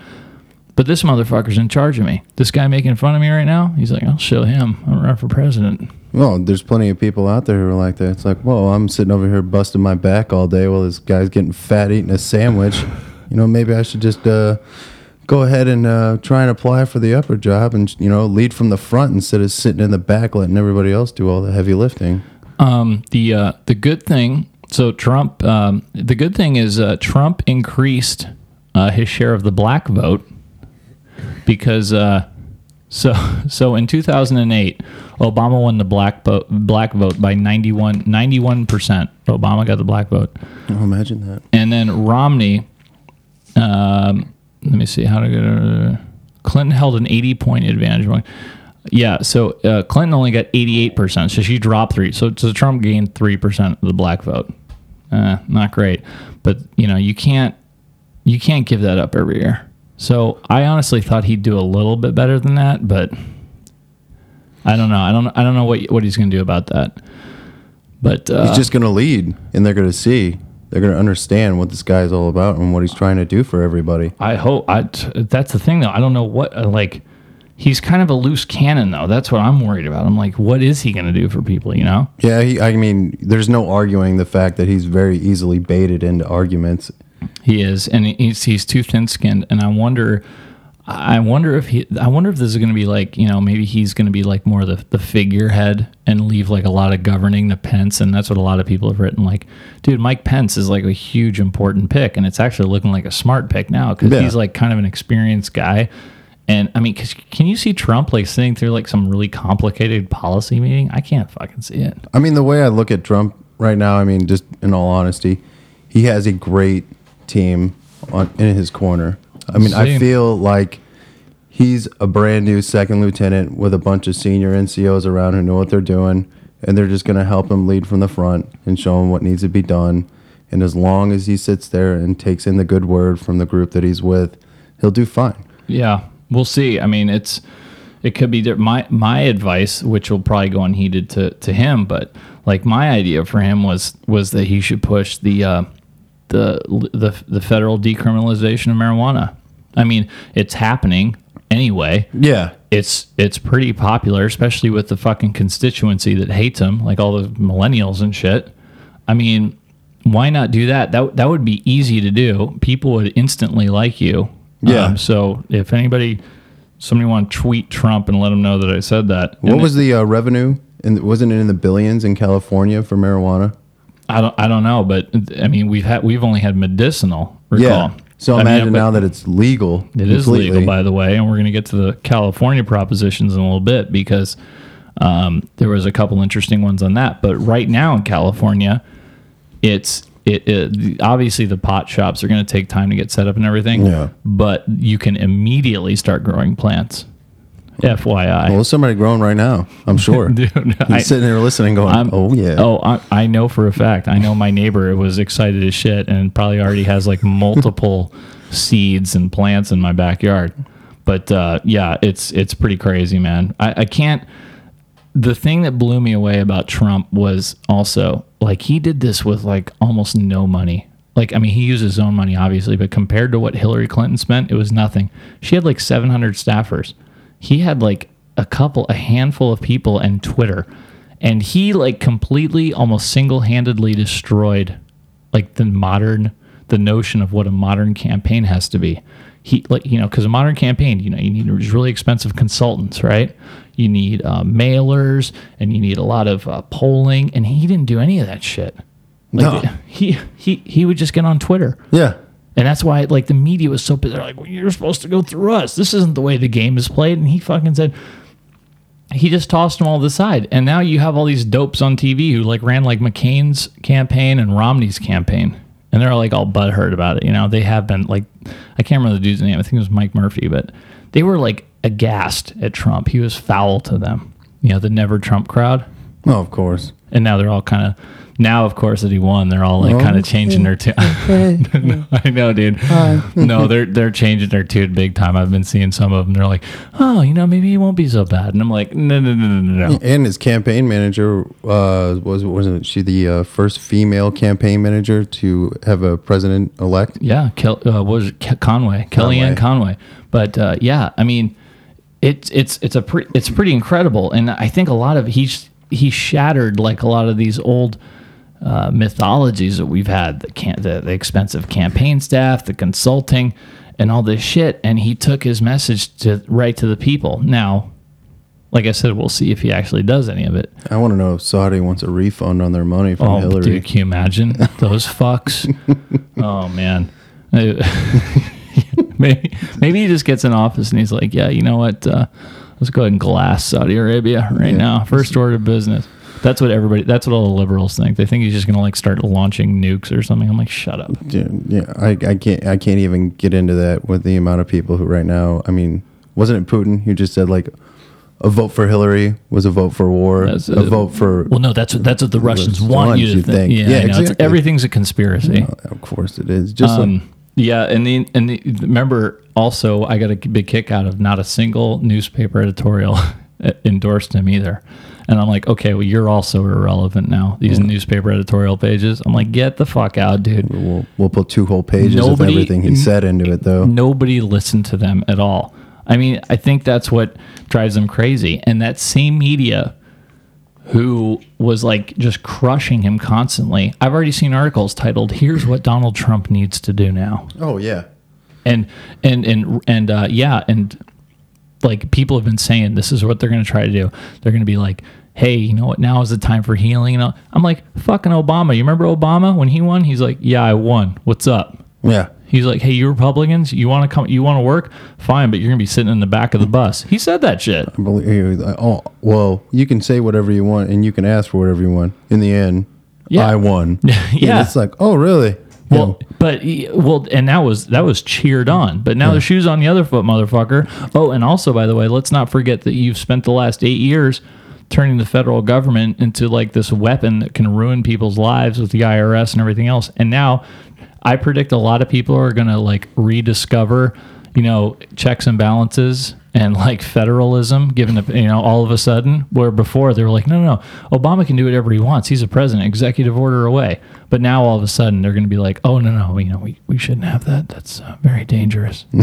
But this motherfucker's in charge of me. This guy making fun of me right now, he's like, I'll show him. I'm running for president. Well, there's plenty of people out there who are like that. It's like, well, I'm sitting over here busting my back all day while this guy's getting fat eating a sandwich. You know, maybe I should just uh, go ahead and uh, try and apply for the upper job and you know lead from the front instead of sitting in the back letting everybody else do all the heavy lifting. Um, the uh, the good thing, so Trump, um, the good thing is uh, Trump increased uh, his share of the black vote because uh, so so in 2008, Obama won the black vote black vote by 91 percent. Obama got the black vote. Oh, imagine that. And then Romney, um, let me see how to get. Uh, Clinton held an 80 point advantage. Yeah, so uh, Clinton only got 88%, so she dropped three. So, so Trump gained 3% of the black vote. Uh, not great, but you know you can't you can't give that up every year. So I honestly thought he'd do a little bit better than that, but I don't know. I don't I don't know what what he's going to do about that. But uh, He's just going to lead, and they're going to see. They're going to understand what this guy's all about and what he's trying to do for everybody. I hope I. t- That's the thing, though. I don't know what uh, like. He's kind of a loose cannon, though. That's what I'm worried about. I'm like, what is he going to do for people? You know? Yeah, he, I mean, there's no arguing the fact that he's very easily baited into arguments. He is, and he's he's too thin skinned. And I wonder, I wonder if he, I wonder if this is going to be like, you know, maybe he's going to be like more the the figurehead and leave like a lot of governing to Pence. And that's what a lot of people have written. Like, dude, Mike Pence is like a huge important pick, and it's actually looking like a smart pick now because Yeah. he's like kind of an experienced guy. And I mean, 'cause can you see Trump like sitting through like some really complicated policy meeting? I can't fucking see it. I mean, the way I look at Trump right now, I mean, just in all honesty, he has a great team on in his corner. I mean, I feel like he's a brand new second lieutenant with a bunch of senior NCOs around who know what they're doing, and they're just going to help him lead from the front and show him what needs to be done. And as long as he sits there and takes in the good word from the group that he's with, he'll do fine. Yeah, we'll see. I mean, it's it could be my my advice, which will probably go unheeded to to him, but like my idea for him was was that he should push the uh, the the the federal decriminalization of marijuana. I mean, it's happening anyway. Yeah. it's it's pretty popular, especially with the fucking constituency that hates him, like all the millennials and shit. I mean, why not do that? That that would be easy to do. People would instantly like you. Yeah. Um, so if anybody, somebody want to tweet Trump and let him know that I said that. What And was the uh, revenue? And wasn't it in the billions in California for marijuana? I don't I don't know, but I mean we've had we've only had medicinal. Recall. Yeah. So I imagine but now that it's legal. It is legal, by the way, and we're going to get to the California propositions in a little bit because um, there was a couple interesting ones on that. But right now in California, it's it, it obviously the pot shops are going to take time to get set up and everything. Yeah. But you can immediately start growing plants. FYI. Well, there's somebody growing right now. I'm sure. Dude, He's I- sitting there listening, going, I'm- "Oh yeah." Oh, I, I know for a fact. I know my neighbor was excited as shit and probably already has like multiple seeds and plants in my backyard. But uh, yeah, it's it's pretty crazy, man. I, I can't. The thing that blew me away about Trump was also like he did this with like almost no money. Like I mean, he used his own money, obviously, but compared to what Hillary Clinton spent, it was nothing. She had like 700 staffers. He had like a couple, a handful of people and Twitter, and he like completely, almost single-handedly destroyed like the modern, the notion of what a modern campaign has to be. He like you know because a modern campaign, you know, you need really expensive consultants, right? You need uh, mailers and you need a lot of uh, polling, and he didn't do any of that shit. Like, No. he he he would just get on Twitter. Yeah. And that's why like the media was so they're like, well, you're supposed to go through us. This isn't the way the game is played. And he fucking said he just tossed them all to the side. And now you have all these dopes on TV who like ran like McCain's campaign and Romney's campaign. And they're like all butthurt about it. You know, they have been like I can't remember the dude's name. I think it was Mike Murphy, but they were like aghast at Trump. He was foul to them. You know, the never Trump crowd. Oh, of course. And now they're all kind of now, of course, that he won, they're all like Oh, kind of changing their tune. I know, dude. no, they're they're changing their tune big time. I've been seeing some of them. They're like, oh, you know, maybe he won't be so bad. And I'm like, no, no, no, no, no, no. And his campaign manager uh, was wasn't she the uh, first female campaign manager to have a president elect? Yeah, Kel, uh, was it? Conway, Kellyanne Conway. But uh, yeah, I mean, it's it's it's a pre- it's pretty incredible, and I think a lot of he's he shattered like a lot of these old uh, mythologies that we've had the, can- the the expensive campaign staff, the consulting, and all this shit, and he took his message to right to the people. Now, like I said, we'll see if he actually does any of it. I want to know if Saudi wants a refund on their money from Oh, Hillary. dude, can you imagine those fucks? oh man, maybe maybe he just gets in office and he's like, yeah, you know what? Uh, let's go ahead and glass Saudi Arabia right Yeah. now. First order of business. That's what everybody. That's what all the liberals think. They think he's just gonna like start launching nukes or something. I'm like, shut up. Yeah, yeah, I, I can't I can't even get into that with the amount of people who right now. I mean, wasn't it Putin who just said like a vote for Hillary was a vote for war, That's a vote for Well, no, that's what that's what the Russians want you to you think. think. Yeah, Yeah. Exactly. everything's a conspiracy. of course it is. Just um, yeah, and the and the, remember also, I got a big kick out of not a single newspaper editorial endorsed him either. And I'm like, okay, well, you're also irrelevant now. These newspaper editorial pages. I'm like, get the fuck out, dude. We'll, we'll put two whole pages Nobody- of everything he said into it, though. Nobody listened to them at all. I mean, I think that's what drives them crazy. And that same media who was like just crushing him constantly. I've already seen articles titled "Here's what Donald Trump needs to do now." Oh yeah, and and and and uh, yeah, and like people have been saying this is what they're going to try to do. They're going to be like, "Hey, you know what? Now is the time for healing." And I'm like, "Fucking Obama! You remember Obama when he won? He's like, "Yeah, I won. What's up?" Yeah. He's like, "Hey, you Republicans, you want to come? You want to work? Fine, but you're gonna be sitting in the back of the bus." He said that shit. I believe he was like, oh well, you can say whatever you want and you can ask for whatever you want. In the end, Yeah. I won. Yeah. And it's like, oh really? Well, but well, and that was that was cheered on. But now the shoes on the other foot, motherfucker. Oh, and also, by the way, let's not forget that you've spent the last eight years turning the federal government into like this weapon that can ruin people's lives with the IRS and everything else. And now, I predict a lot of people are gonna like rediscover, you know, checks and balances and like federalism, given the you know all of a sudden where before they were like, no, no, no, Obama can do whatever he wants. He's a president, executive order away. But now all of a sudden they're going to be like, oh no, no, you know, we, we shouldn't have that. That's uh, very dangerous.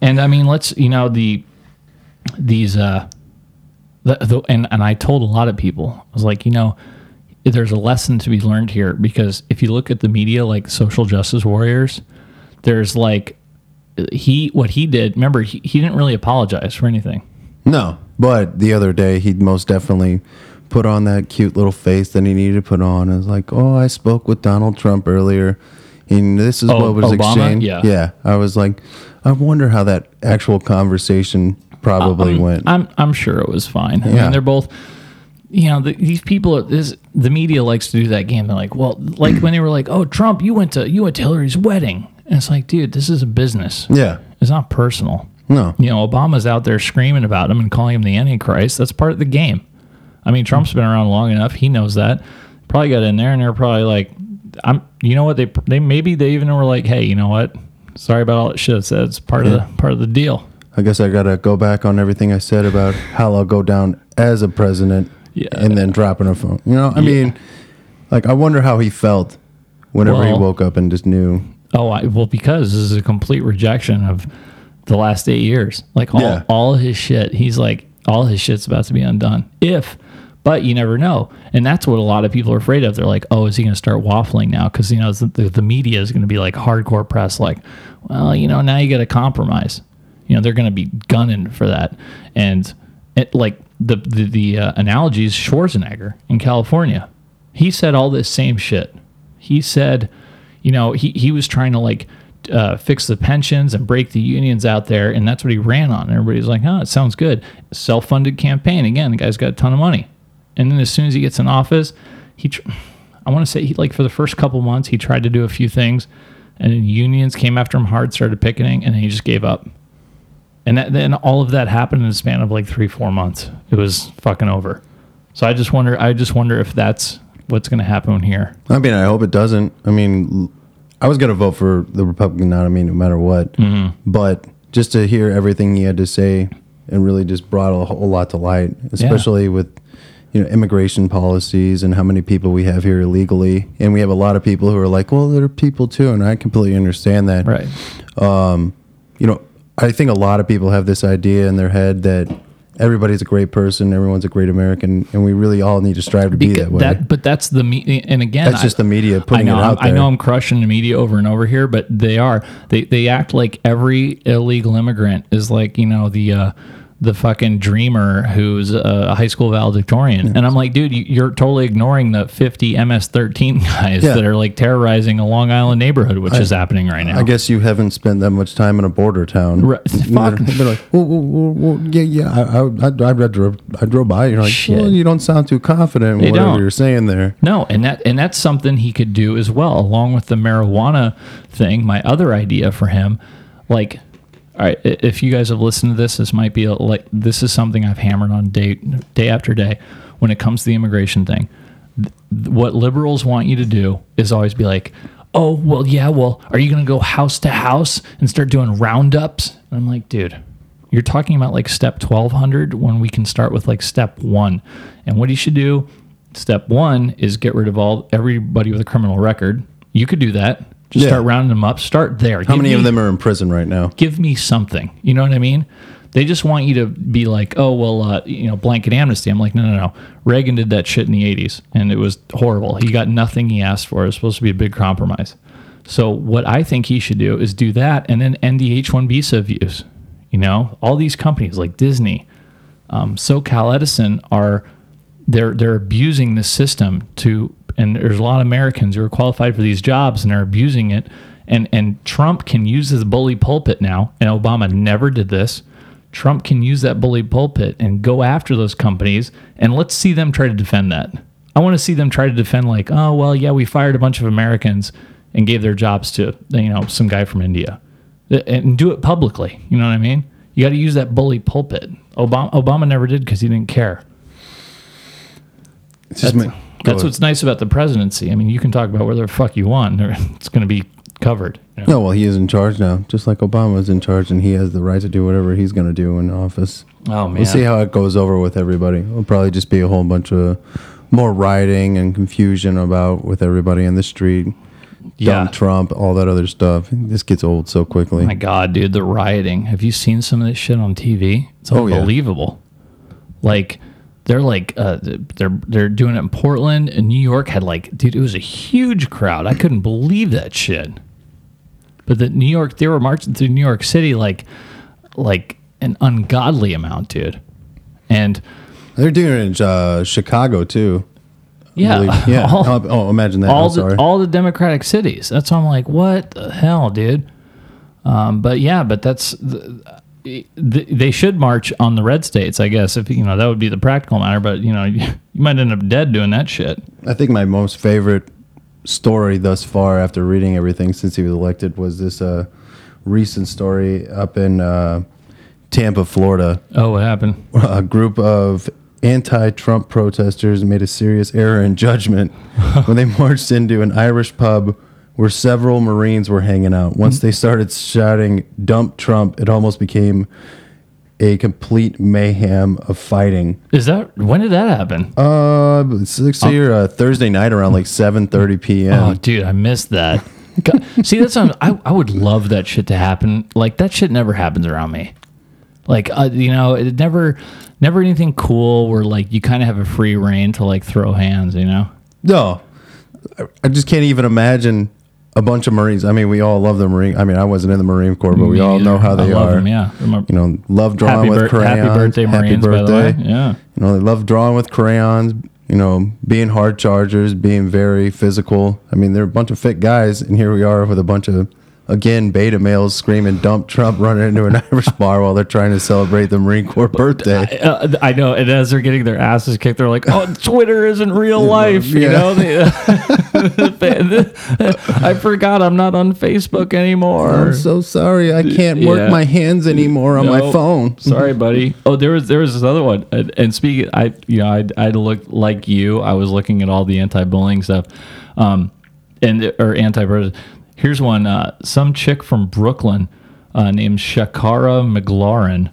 and I mean, let's you know the these uh the, the and and I told a lot of people I was like, you know, there's a lesson to be learned here because if you look at the media like social justice warriors, there's like he what he did. Remember, he, he didn't really apologize for anything. No, but the other day he most definitely put on that cute little face that he needed to put on. It was like, oh, I spoke with Donald Trump earlier, and this is Oh, what was Obama? exchanged. Yeah. yeah. I was like, I wonder how that actual conversation probably I'm, went. I'm I'm sure it was fine. I Yeah. mean, they're both. You know, the, these people. This the media likes to do that game. They're like, well, like when they were like, "Oh, Trump, you went to you went to Hillary's wedding," and it's like, dude, this is a business. Yeah. it's not personal. No, you know, Obama's out there screaming about him and calling him the Antichrist. That's part of the game. I mean, Trump's been around long enough. He knows that. Probably got in there, and they're probably like, "I'm." You know what? They they maybe they even were like, "Hey, you know what? Sorry about all that shit I said. It's part of the part of the deal." I guess I gotta go back on everything I said about how I'll go down as a president, yeah. and then dropping a phone. You know, I Yeah. mean, like I wonder how he felt whenever he woke up and just knew. Oh, I, well, because this is a complete rejection of the last eight years. Like all, Yeah. all his shit, he's like, all his shit's about to be undone. If, but you never know. And that's what a lot of people are afraid of. They're like, oh, is he going to start waffling now? Because, you know, the, the, media is going to be like hardcore press, like, well, you know, now you got to compromise. You know, they're going to be gunning for that. And it, like the, the, the uh, analogy is Schwarzenegger in California. He said all this same shit. He said, you know, he, he was trying to like uh, fix the pensions and break the unions out there, and that's what he ran on. Everybody's like, oh, it sounds good. Self funded campaign. Again, the guy's got a ton of money. And then as soon as he gets in office, he, tr- I want to say, he like for the first couple months, he tried to do a few things, and unions came after him hard, started picketing, and he just gave up. And that, then all of that happened in the span of like three, four months. It was fucking over. So I just wonder, I just wonder if that's what's going to happen here. I mean, I hope it doesn't. I mean, I was gonna vote for the Republican nominee no matter what. Mhm. But just to hear everything he had to say, and really just brought a whole lot to light, especially with you know immigration policies and how many people we have here illegally, and we have a lot of people who are like, well, there are people too, and I completely understand that. Right. Um, you know, I think a lot of people have this idea in their head that everybody's a great person, everyone's a great American, and we really all need to strive to be that way. That, but that's the me. And again, That's just the media putting know, it out There. I know I'm crushing the media over and over here, but they are. They they act like every illegal immigrant is like you know the. Uh, the fucking dreamer who's a high school valedictorian. And I'm like, dude, you- you're totally ignoring the 50 MS-13 guys Yeah. that are like terrorizing a Long Island neighborhood, which I- is happening right now. I guess you haven't spent that much time in a border town. Right. Fuck. They're like, well, well, well, yeah, yeah. I, I, I, I, drove, I drove by. You're like, Shit. well, you don't sound too confident They in whatever don't. you're saying there. No, and that and that's something he could do as well, along with the marijuana thing. My other idea for him, like, all right, if you guys have listened to this, this might be a, like this is something I've hammered on day day after day when it comes to the immigration thing. Th- What liberals want you to do is always be like, oh well, yeah, well, are you going to go house to house and start doing roundups? And I'm like, dude, you're talking about like step 1200 when we can start with like step one. And what you should do, step one is get rid of all everybody with a criminal record. You could do that. Just Yeah. start rounding them up. Start there. How Give many me- of them are in prison right now? Give me something. You know what I mean? They just want you to be like, oh well, uh, you know, blanket amnesty. I'm like, no, no, no. Reagan did that shit in the '80s, and it was horrible. He got nothing he asked for. It was supposed to be a big compromise. So what I think he should do is do that, and then end the H-1 visa abuse. You know, all these companies like Disney, um, SoCal Edison are they're they're abusing the system to and there's a lot of Americans who are qualified for these jobs and are abusing it. And and Trump can use his bully pulpit now and Obama never did this. Trump can use that bully pulpit and go after those companies and let's see them try to defend that. I want to see them try to defend like oh well yeah we fired a bunch of Americans and gave their jobs to you know some guy from India. And do it publicly you know what I mean? You got to use that bully pulpit. Obama Obama never did because he didn't care. It's just that's, ma- that's what's nice about the presidency. I mean, you can talk about whatever the fuck you want. It's going to be covered. you know? No, well, he is in charge now, just like Obama is in charge, and he has the right to do whatever he's going to do in office. Oh, man. We'll see how it goes over with everybody. It'll probably just be a whole bunch of more rioting and confusion about with everybody in the street. Yeah. dump Trump, all that other stuff. This gets old so quickly. My god, dude, the rioting. Have you seen some of this shit on TV? It's Oh, yeah. unbelievable. Like they're like uh, they're they're doing it in Portland and New York had like dude, it was a huge crowd. I couldn't believe that shit. But the New York they were marching through New York City like like an ungodly amount, dude. And They're doing it in uh, Chicago too. Yeah, yeah. all- oh, oh, imagine that. all the all the Democratic cities. That's why I'm like, what the hell, dude? Um, but yeah, but that's the, th- they should march on the red states, I guess. If you know that would be the practical matter. But you know, you might end up dead doing that shit. I think my most favorite story thus far, after reading everything since he was elected, was this uh, recent story up in uh, Tampa, Florida. Oh, what happened? A group of anti-Trump protesters made a serious error in judgment when they marched into an Irish pub where several Marines were hanging out. Once they started shouting "Dump Trump," it almost became a complete mayhem of fighting. Is that when did that happen? Uh, it's it's here uh, Thursday night around like 7:30 p.m. Oh, dude, I missed that. God, See, that's I I would love that shit to happen. Like that shit never happens around me. Like uh, you know, it never never anything cool where like you kind of have a free rein to like throw hands. You know. No, I just can't even imagine a bunch of Marines. I mean, we all love the Marine. I mean, I wasn't in the Marine Corps, but we all know how they are. them, yeah. You know, love drawing Happy with bir- happy crayons. birthday, Marines, by the way. Yeah. You know, they love drawing with crayons. You know, being hard chargers, being very physical. I mean, they're a bunch of fit guys, and here we are with a bunch of again beta males screaming "Dump Trump" running into an Irish bar while they're trying to celebrate the Marine Corps birthday. Uh, I know, and as they're getting their asses kicked, they're like, "Oh, Twitter isn't real life," you Yeah. know. They- I forgot I'm not on Facebook anymore. I'm so sorry, I can't work Yeah. my hands anymore on my phone. Sorry, buddy. Oh, there was there was this other one. And, and speaking, I you know I I looked like you. I was looking at all the anti-bullying stuff, um, and or anti. Here's one. Uh, some chick from Brooklyn uh, named Shakara McLaurin.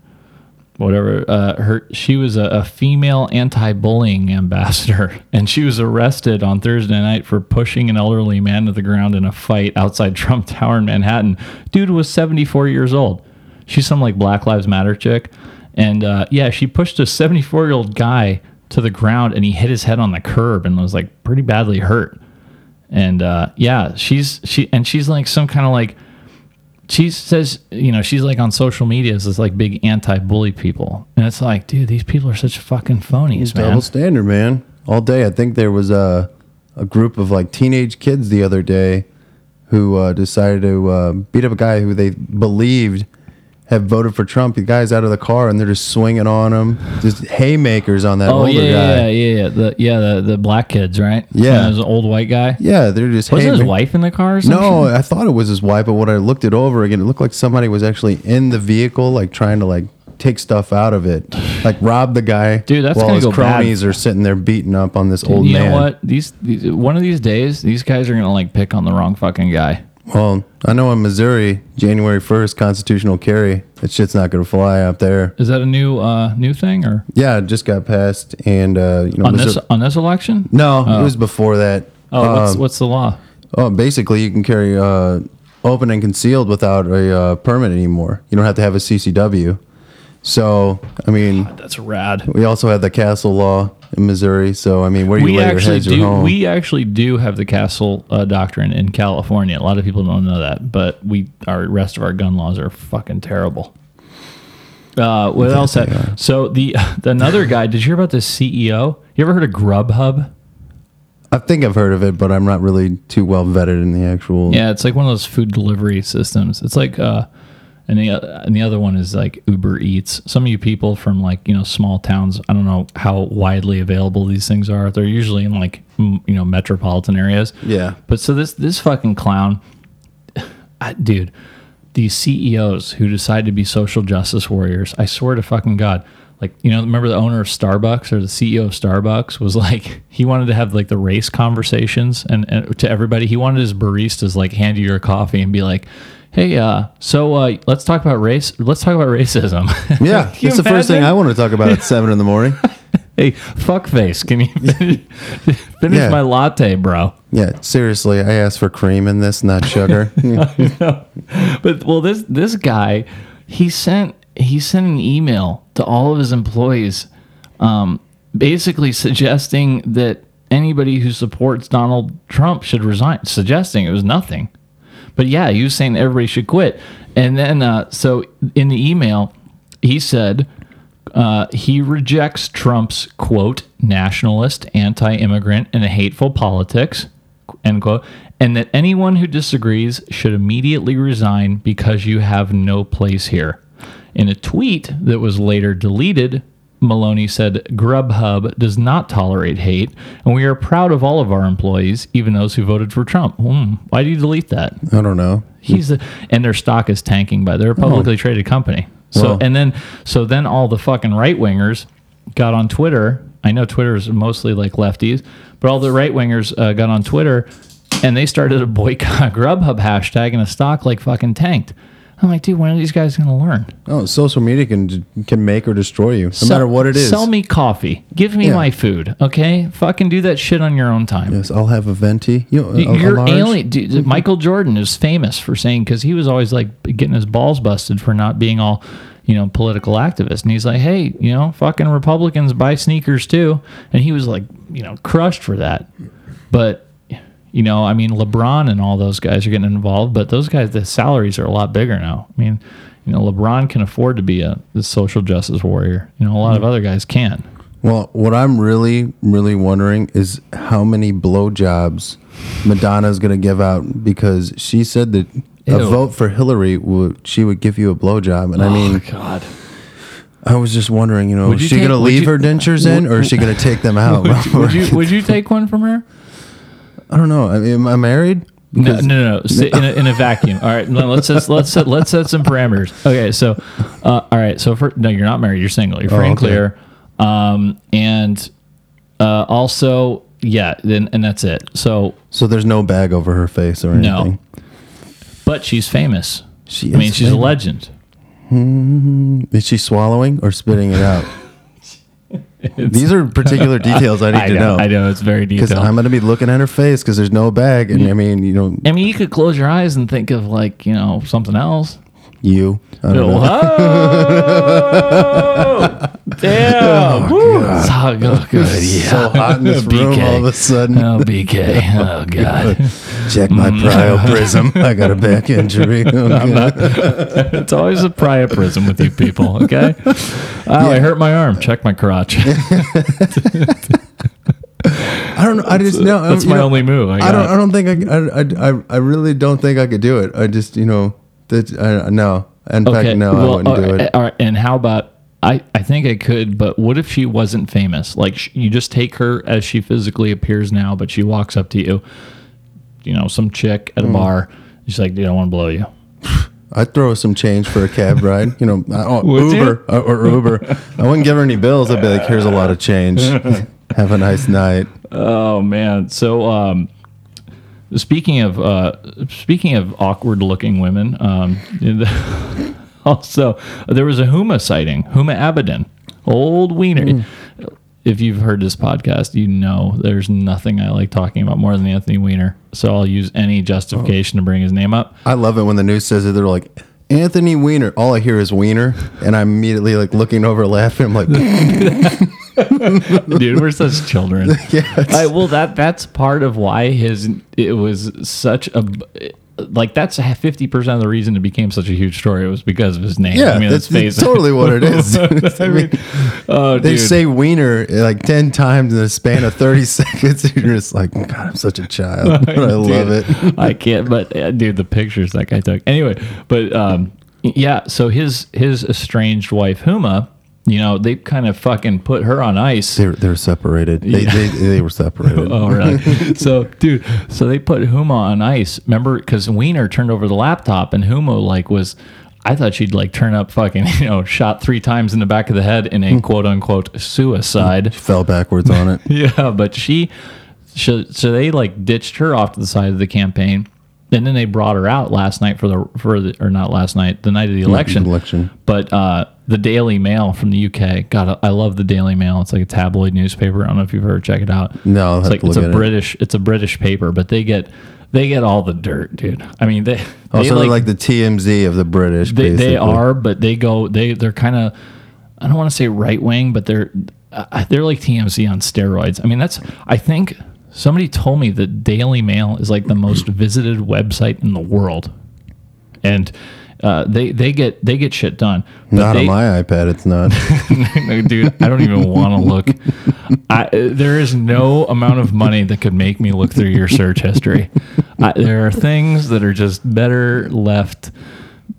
Whatever. Uh, her she was a, a female anti-bullying ambassador, and she was arrested on Thursday night for pushing an elderly man to the ground in a fight outside Trump Tower in Manhattan. Dude was 74 years old. She's some like Black Lives Matter chick, and uh, yeah, she pushed a 74 year old guy to the ground, and he hit his head on the curb and was like pretty badly hurt. And uh, yeah, she's she and she's like some kind of like she says you know she's like on social media as this like big anti-bully people, and it's like, dude, these people are such fucking phonies, man. Double standard, man. All day. I think there was a a group of like teenage kids the other day who uh, decided to uh, beat up a guy who they believed had voted for Trump. The guy's out of the car and they're just swinging on him, just haymakers on that Oh older yeah, guy. yeah, yeah, yeah, the yeah the the black kids, right? Yeah. there's an old white guy. Yeah, they're just Wasn't his wife in the car? Or some No. I thought it was his wife, but when I looked it over again, it looked like somebody was actually in the vehicle, like trying to like take stuff out of it, like rob the guy. Dude, that's while gonna his go bad. cronies are sitting there beating up on this Dude, old you man. know what? These, these one of these days, these guys are gonna like pick on the wrong fucking guy. Well, I know in Missouri, January first, constitutional carry. That shit's not gonna fly out there. Is that a new uh new thing or Yeah, it just got passed, and uh, you know, on this on this election? no, Oh. it was before that. Oh, what's Um, what's the law? Oh, basically, you can carry uh, open and concealed without a uh, permit anymore. You don't have to have a CCW. So, I mean, That's rad. we also have the castle law in Missouri. So, I mean, where you we lay your head's do. home. We actually do have the castle uh, doctrine in California. A lot of people don't know that, but we our rest of our gun laws are fucking terrible. Uh, what else? Had, so the, the another guy. Did you hear about this CEO? You ever heard of Grubhub? I think I've heard of it, but I'm not really too well vetted in the actual. Yeah, it's like one of those food delivery systems. It's like, uh, and the and the other one is like Uber Eats. Some of you people from like you know small towns, I don't know how widely available these things are. They're usually in like you know metropolitan areas. Yeah. But so this this fucking clown, I, dude, these CEOs who decide to be social justice warriors. I swear to fucking god. Like you know, remember the owner of Starbucks or the CEO of Starbucks was like he wanted to have like the race conversations and, and to everybody. He wanted his baristas like hand you your coffee and be like, "Hey, uh, so uh, let's talk about race. Let's talk about racism." Yeah, that's the first thing? I want to talk about at seven in the morning. Hey, fuckface, can you finish Yeah. my latte, bro? Yeah, seriously, I asked for cream in this, not sugar. but well, this this guy, he sent he sent an email to all of his employees, um, basically suggesting that anybody who supports Donald Trump should resign. Suggesting it was nothing, but yeah, he was saying everybody should quit. And then, uh, so in the email, he said uh, he rejects Trump's quote nationalist, anti-immigrant, and hateful politics end quote, and that anyone who disagrees should immediately resign because you have no place here. In a tweet that was later deleted, Maloney said Grubhub does not tolerate hate, and we are proud of all of our employees, even those who voted for Trump. Hmm, why do you delete that? I don't know. He's a, and their stock is tanking, but they're a publicly traded company. So Well. and then so then all the fucking right wingers got on Twitter. I know Twitter is mostly like lefties, but all the right wingers uh, got on Twitter and they started a boycott Grubhub hashtag, and a stock like fucking tanked. I'm like, dude, when are these guys gonna learn? Oh, social media can can make or destroy you, no Sell- matter what it is. Sell me coffee. Give me Yeah. my food. Okay, fucking do that shit on your own time. Yes, I'll have a venti. You, a- a You're large? alien. Dude, Michael Jordan is famous for saying because he was always like getting his balls busted for not being all, you know, political activist, and he's like, hey, you know, fucking Republicans buy sneakers too, and he was like, you know, crushed for that. But you know, I mean, LeBron and all those guys are getting involved, but those guys, the salaries are a lot bigger now. I mean, you know, LeBron can afford to be a, a social justice warrior. You know, a lot of other guys can't. Well, what I'm really, really wondering is how many blowjobs Madonna's going to give out because she said that a vote for Hillary would she would give you a blowjob, and I Oh, mean, God. I was just wondering, you know, Would is you she going to leave you- her dentures in, or is she going to take them out? would, would you would you take one from her? I don't know. I mean, am I married? No, Because- no, no, no. In, a, in a vacuum. All right, no, let's set, let's set, let's set some parameters. Okay, so, uh, all right, so for no, you're not married. You're single. You're free Oh, and clear. Um, and uh, also, yeah, then and that's it. So, So there's no bag over her face or anything. No. but she's famous. She I mean, she's a famous. legend. Hmm, Is she swallowing or spitting it out? These are particular details I need I to know, know. I know, it's very detailed. Because. I'm going to be looking at her face because there's no bag, and I mean, you know, I mean, you could close your eyes and think of like you know something else. You. I don't Oh, know. Damn. Woo. It's hot, oh, good. Yeah. So hot in this room all of a sudden. Oh, BK. Oh, God. Check my mm. prioprism. I got a back injury. Oh, I'm not, it's always a priapism with you people, okay? Oh, I hurt my arm. Check my crotch. I don't know. I just uh, know. Um, that's you my know, only move. I, I, don't. I don't think I, I. I. I really don't think I could do it. I just, you know, that. I, no. In fact, no, I wouldn't do right, it. All right, and how about I? I think I could, but what if she wasn't famous? Like sh- you just take her as she physically appears now, but she walks up to you, you know, some chick at a Mm. bar. She's like, "Dude, I want to blow you." I'd throw some change for a cab ride. You know, oh, Uber or, or Uber. I wouldn't give her any bills. I'd be like, "Here's a lot of change. Have a nice night." Oh man. So um speaking of uh speaking of awkward looking women, um also there was a Huma sighting, Huma Abedin, Old wiener. If you've heard this podcast, you know there's nothing I like talking about more than Anthony Weiner. So I'll use any justification to bring his name up. I love it when the news says it. They're like, Anthony Weiner. All I hear is Weiner, and I'm immediately like looking over, laughing. I'm like, Dude, we're such children. Yes. I, well, that that's part of why his it was such a like that's fifty percent of the reason it became such a huge story. It was because of his name. Yeah, I mean, that's totally what it is. I mean, oh, they dude. say Weiner like ten times in the span of thirty seconds. You're just like, God, I'm such a child. But I love it. I can't, but uh, dude, the pictures that guy took. Anyway, but um, yeah. So his his estranged wife Huma, you know, they kind of fucking put her on ice. They're they're separated. They Yeah. they, they were separated. Oh, really? so, dude, so they put Huma on ice. Remember, because Weiner turned over the laptop, and Huma like was. I thought she'd like turn up fucking, you know, shot three times in the back of the head in a quote unquote suicide. Fell backwards on it. yeah, but she, so, so they like ditched her off to the side of the campaign, and then they brought her out last night for the for the or not last night, the night of the election. Election. But uh, the Daily Mail from the UK. God, I love the Daily Mail. It's like a tabloid newspaper. I don't know if you've ever check it out. No, it's like it's a at it. British. It's a British paper, but they get they get all the dirt, dude. I mean, they Oh, they they're like the TMZ of the British. they, they are, but they go they they're kind of I don't want to say right wing, but they're uh, they're like TMZ on steroids. I mean, that's I think somebody told me that Daily Mail is like the most visited website in the world, and uh, they they get they get shit done. But Not they, on my iPad. It's not. no, dude, I don't even want to look. I, there is no amount of money that could make me look through your search history. I, there are things that are just better left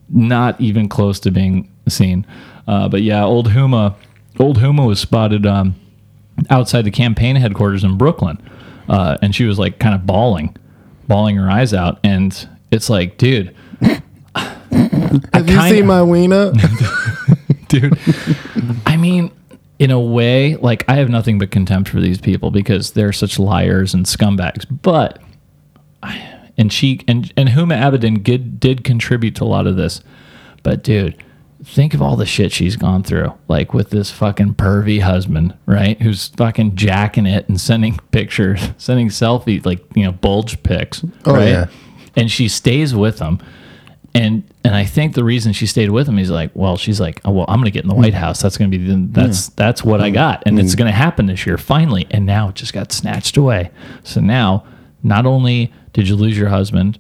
not even close to being seen. Uh, but yeah, old Huma, old Huma was spotted um, outside the campaign headquarters in Brooklyn, uh, and she was like kind of bawling, bawling her eyes out, and it's like, dude. Have you seen my wiener? dude. I mean, in a way, like I have nothing but contempt for these people because they're such liars and scumbags. But and she and and Huma Abedin did did contribute to a lot of this. But dude, think of all the shit she's gone through, like with this fucking pervy husband, right? Who's fucking jacking it and sending pictures, sending selfies, like you know, bulge pics, Oh, right? yeah. And she stays with him and and I think the reason she stayed with him is like, well, she's like, oh, well, I'm going to get in the White House. That's going to be the, that's that's what I got, and it's mm. going to happen this year finally. And now it just got snatched away. So now, not only did you lose your husband,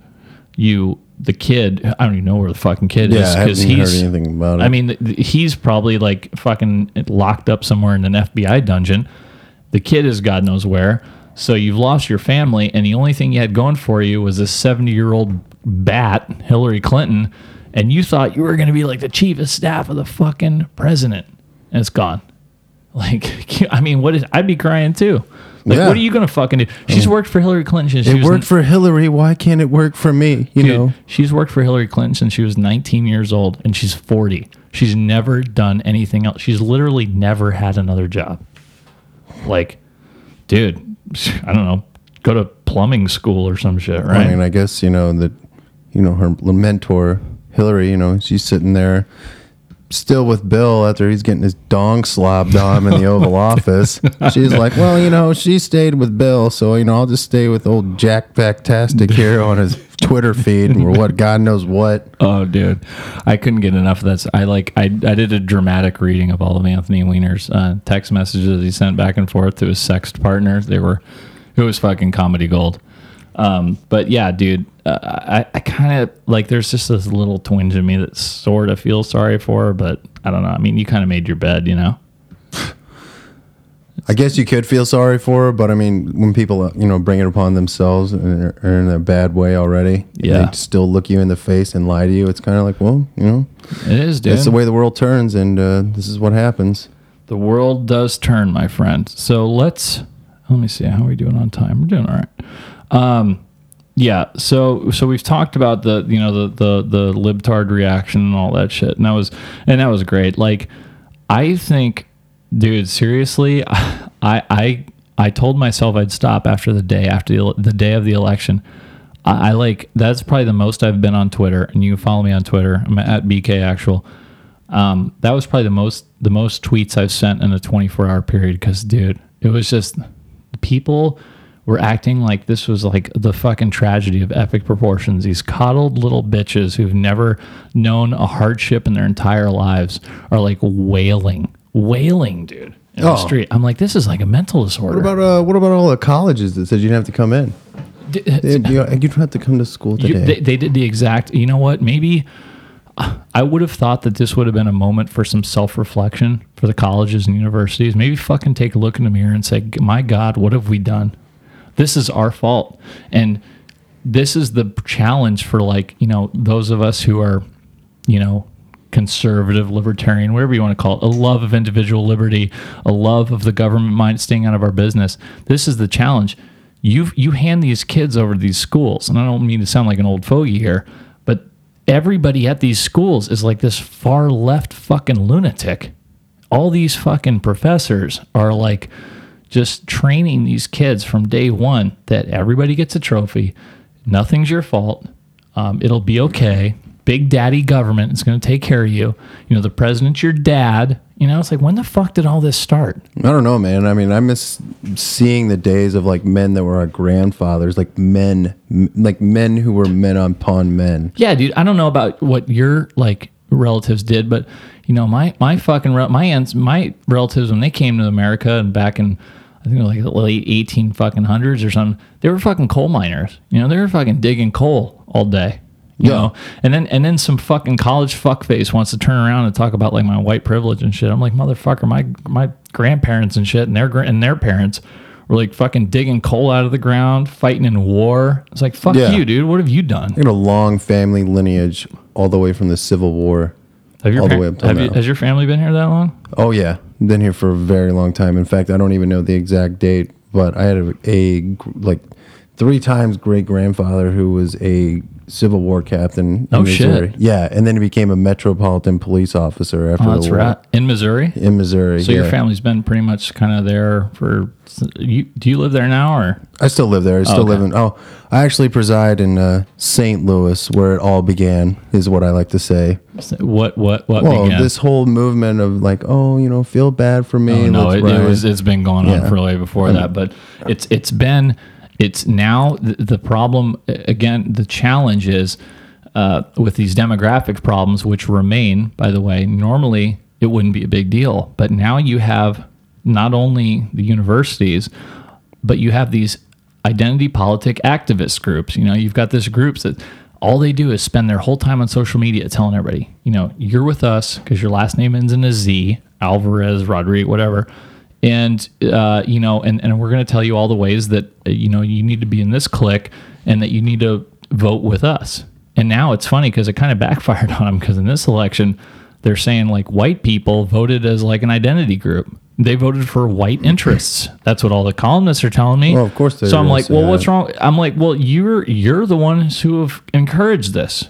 you the kid. I don't even know where the fucking kid Yeah, is I haven't heard anything about it. I mean, he's probably like fucking locked up somewhere in an FBI dungeon. The kid is God knows where. So you've lost your family, and the only thing you had going for you was this 70 year old bat, Hillary Clinton, and you thought you were going to be like the chief of staff of the fucking president, and it's gone. Like, I mean, what is? I'd be crying too. Like, Yeah. what are you going to fucking do? She's worked for Hillary Clinton since she It was worked for Hillary. Why can't it work for me? You Dude, know. she's worked for Hillary Clinton since she was 19 years old and she's 40. She's never done anything else. She's literally never had another job. Like, dude, I don't know, go to plumbing school or some shit, right? I mean, I guess you know that you know her mentor Hillary. You know, she's sitting there still with Bill after he's getting his dong slobbed on in the Oval Office. She's like, well, you know, she stayed with Bill, so you know, I'll just stay with old Jack Factastic here on his Twitter feed or what God knows what. Oh, dude, I couldn't get enough of that. I like I, I did a dramatic reading of all of Anthony Weiner's uh, text messages he sent back and forth to his sext partners. They were it was fucking comedy gold. Um, but yeah, dude, uh, I I kind of like there's just this little twinge in me that sort of feels sorry for her, but I don't know. I mean, you kind of made your bed, you know. I guess you could feel sorry for her, but I mean, when people uh, you know bring it upon themselves and are are in a bad way already, Yeah. they still look you in the face and lie to you. It's kind of like, well, you know, It is, dude. That's the way the world turns, and uh, this is what happens. The world does turn, my friend. So let's let me see how are we doing on time. We're doing all right. Um, yeah. So so we've talked about the you know the the the libtard reaction and all that shit, and that was and that was great. Like I think, dude, seriously, I I I told myself I'd stop after the day after the, the day of the election. I, I like that's probably the most I've been on Twitter, and you can follow me on Twitter. I'm at BK Actual. Um, that was probably the most the most tweets I've sent in a 24 hour period because, dude, it was just people were acting like this was like the fucking tragedy of epic proportions. These coddled little bitches who've never known a hardship in their entire lives are like wailing, wailing, dude, in the Oh. street. I'm like, this is like a mental disorder. What about uh, what about all the colleges that said you didn't have to come in? you, you don't have to come to school You- today. they, they did the exact. You know what? Maybe I would have thought that this would have been a moment for some self reflection for the colleges and universities. Maybe fucking take a look in the mirror and say, "My God, what have we done? This is our fault." And this is the challenge for like you know those of us who are, you know. Conservative, libertarian, whatever you want to call it, a love of individual liberty, a love of the government mind staying out of our business. This is the challenge you you hand these kids over to these schools, and I don't mean to sound like an old fogey here, but everybody at these schools is like this far left fucking lunatic. All these fucking professors are like just training these kids from day one that everybody gets a trophy, nothing's your fault, um, it'll be okay. big daddy government is going to take care of you. You know, the president's your dad. You know, it's like when the fuck did all this start? I don't know, man. I mean, I miss seeing the days of like men that were our grandfathers, like men, m- like men who were men upon men. Yeah, dude. I don't know about what your like relatives did, but you know, my my fucking rel- my aunts, my relatives when they came to America and back in I think it was like the late eighteen fucking hundreds or something, they were fucking coal miners. You know, they were fucking digging coal all day. You Yeah. know, and then and then some fucking college fuckface wants to turn around and talk about like my white privilege and shit. I'm like, motherfucker, my my grandparents and shit and their and their parents were like fucking digging coal out of the ground, fighting in war. It's like fuck Yeah. you, dude. What have you done? I got a long family lineage all the way from the Civil War. Have your all the way up have you, has your family been here that long? Oh yeah, been here for a very long time. In fact, I don't even know the exact date, but I had a, a like three times great grandfather who was a Civil War captain. Oh, in shit. Yeah, and then he became a metropolitan police officer after Oh, the that's war. right. In Missouri. In Missouri, So your family's been pretty much kind of there for. You do you live there now or? I still live there. I still okay. live in. Oh, I actually preside in uh, St. Louis, where it all began. Is what I like to say. What what what well, began? this whole movement of like, oh, you know, feel bad for me. Oh, no, it, it was, it's been going on Yeah. for way before I that, but it's it's been it's now the, the problem again. The challenge is uh, with these demographic problems, which remain. By the way, normally it wouldn't be a big deal, but now you have not only the universities, but you have these identity politic activist groups. You know, you've got this groups that all they do is spend their whole time on social media telling everybody, you know, you're with us because your last name ends in a Z, Alvarez, Rodriguez, whatever. And, uh, you know, and, and we're going to tell you all the ways that, you know, you need to be in this clique and that you need to vote with us. And now it's funny because it kind of backfired on them because in this election, they're saying like white people voted as like an identity group. They voted for white interests. That's what all the columnists are telling me. Well, of course So I'm like, well, what's wrong? I'm like, well, you're you're the ones who have encouraged this.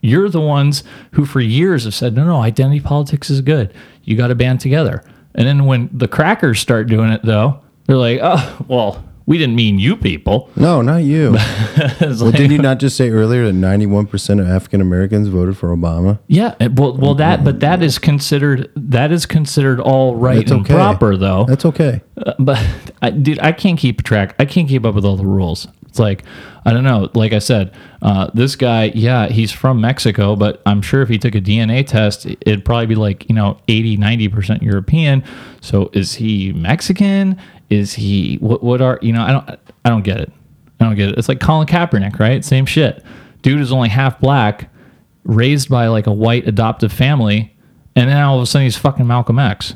You're the ones who for years have said, no, no, identity politics is good. You got to band together. And then when the crackers start doing it, though, they're like, oh, well, we didn't mean you people. No, not you. Well, like- did you not just say earlier that 91% of African Americans voted for Obama? Yeah, well, well, that, but that is considered that is considered all right That's and okay. proper, though. That's okay. Uh, but I, dude, I can't keep track. I can't keep up with all the rules. It's like I don't know. Like I said, uh, this guy, yeah, he's from Mexico, but I'm sure if he took a DNA test, it'd probably be like you know 80, 90 percent European. So is he Mexican? Is he what? What are you know? I don't. I don't get it. I don't get it. It's like Colin Kaepernick, right? Same shit. Dude is only half black, raised by like a white adoptive family, and then all of a sudden he's fucking Malcolm X.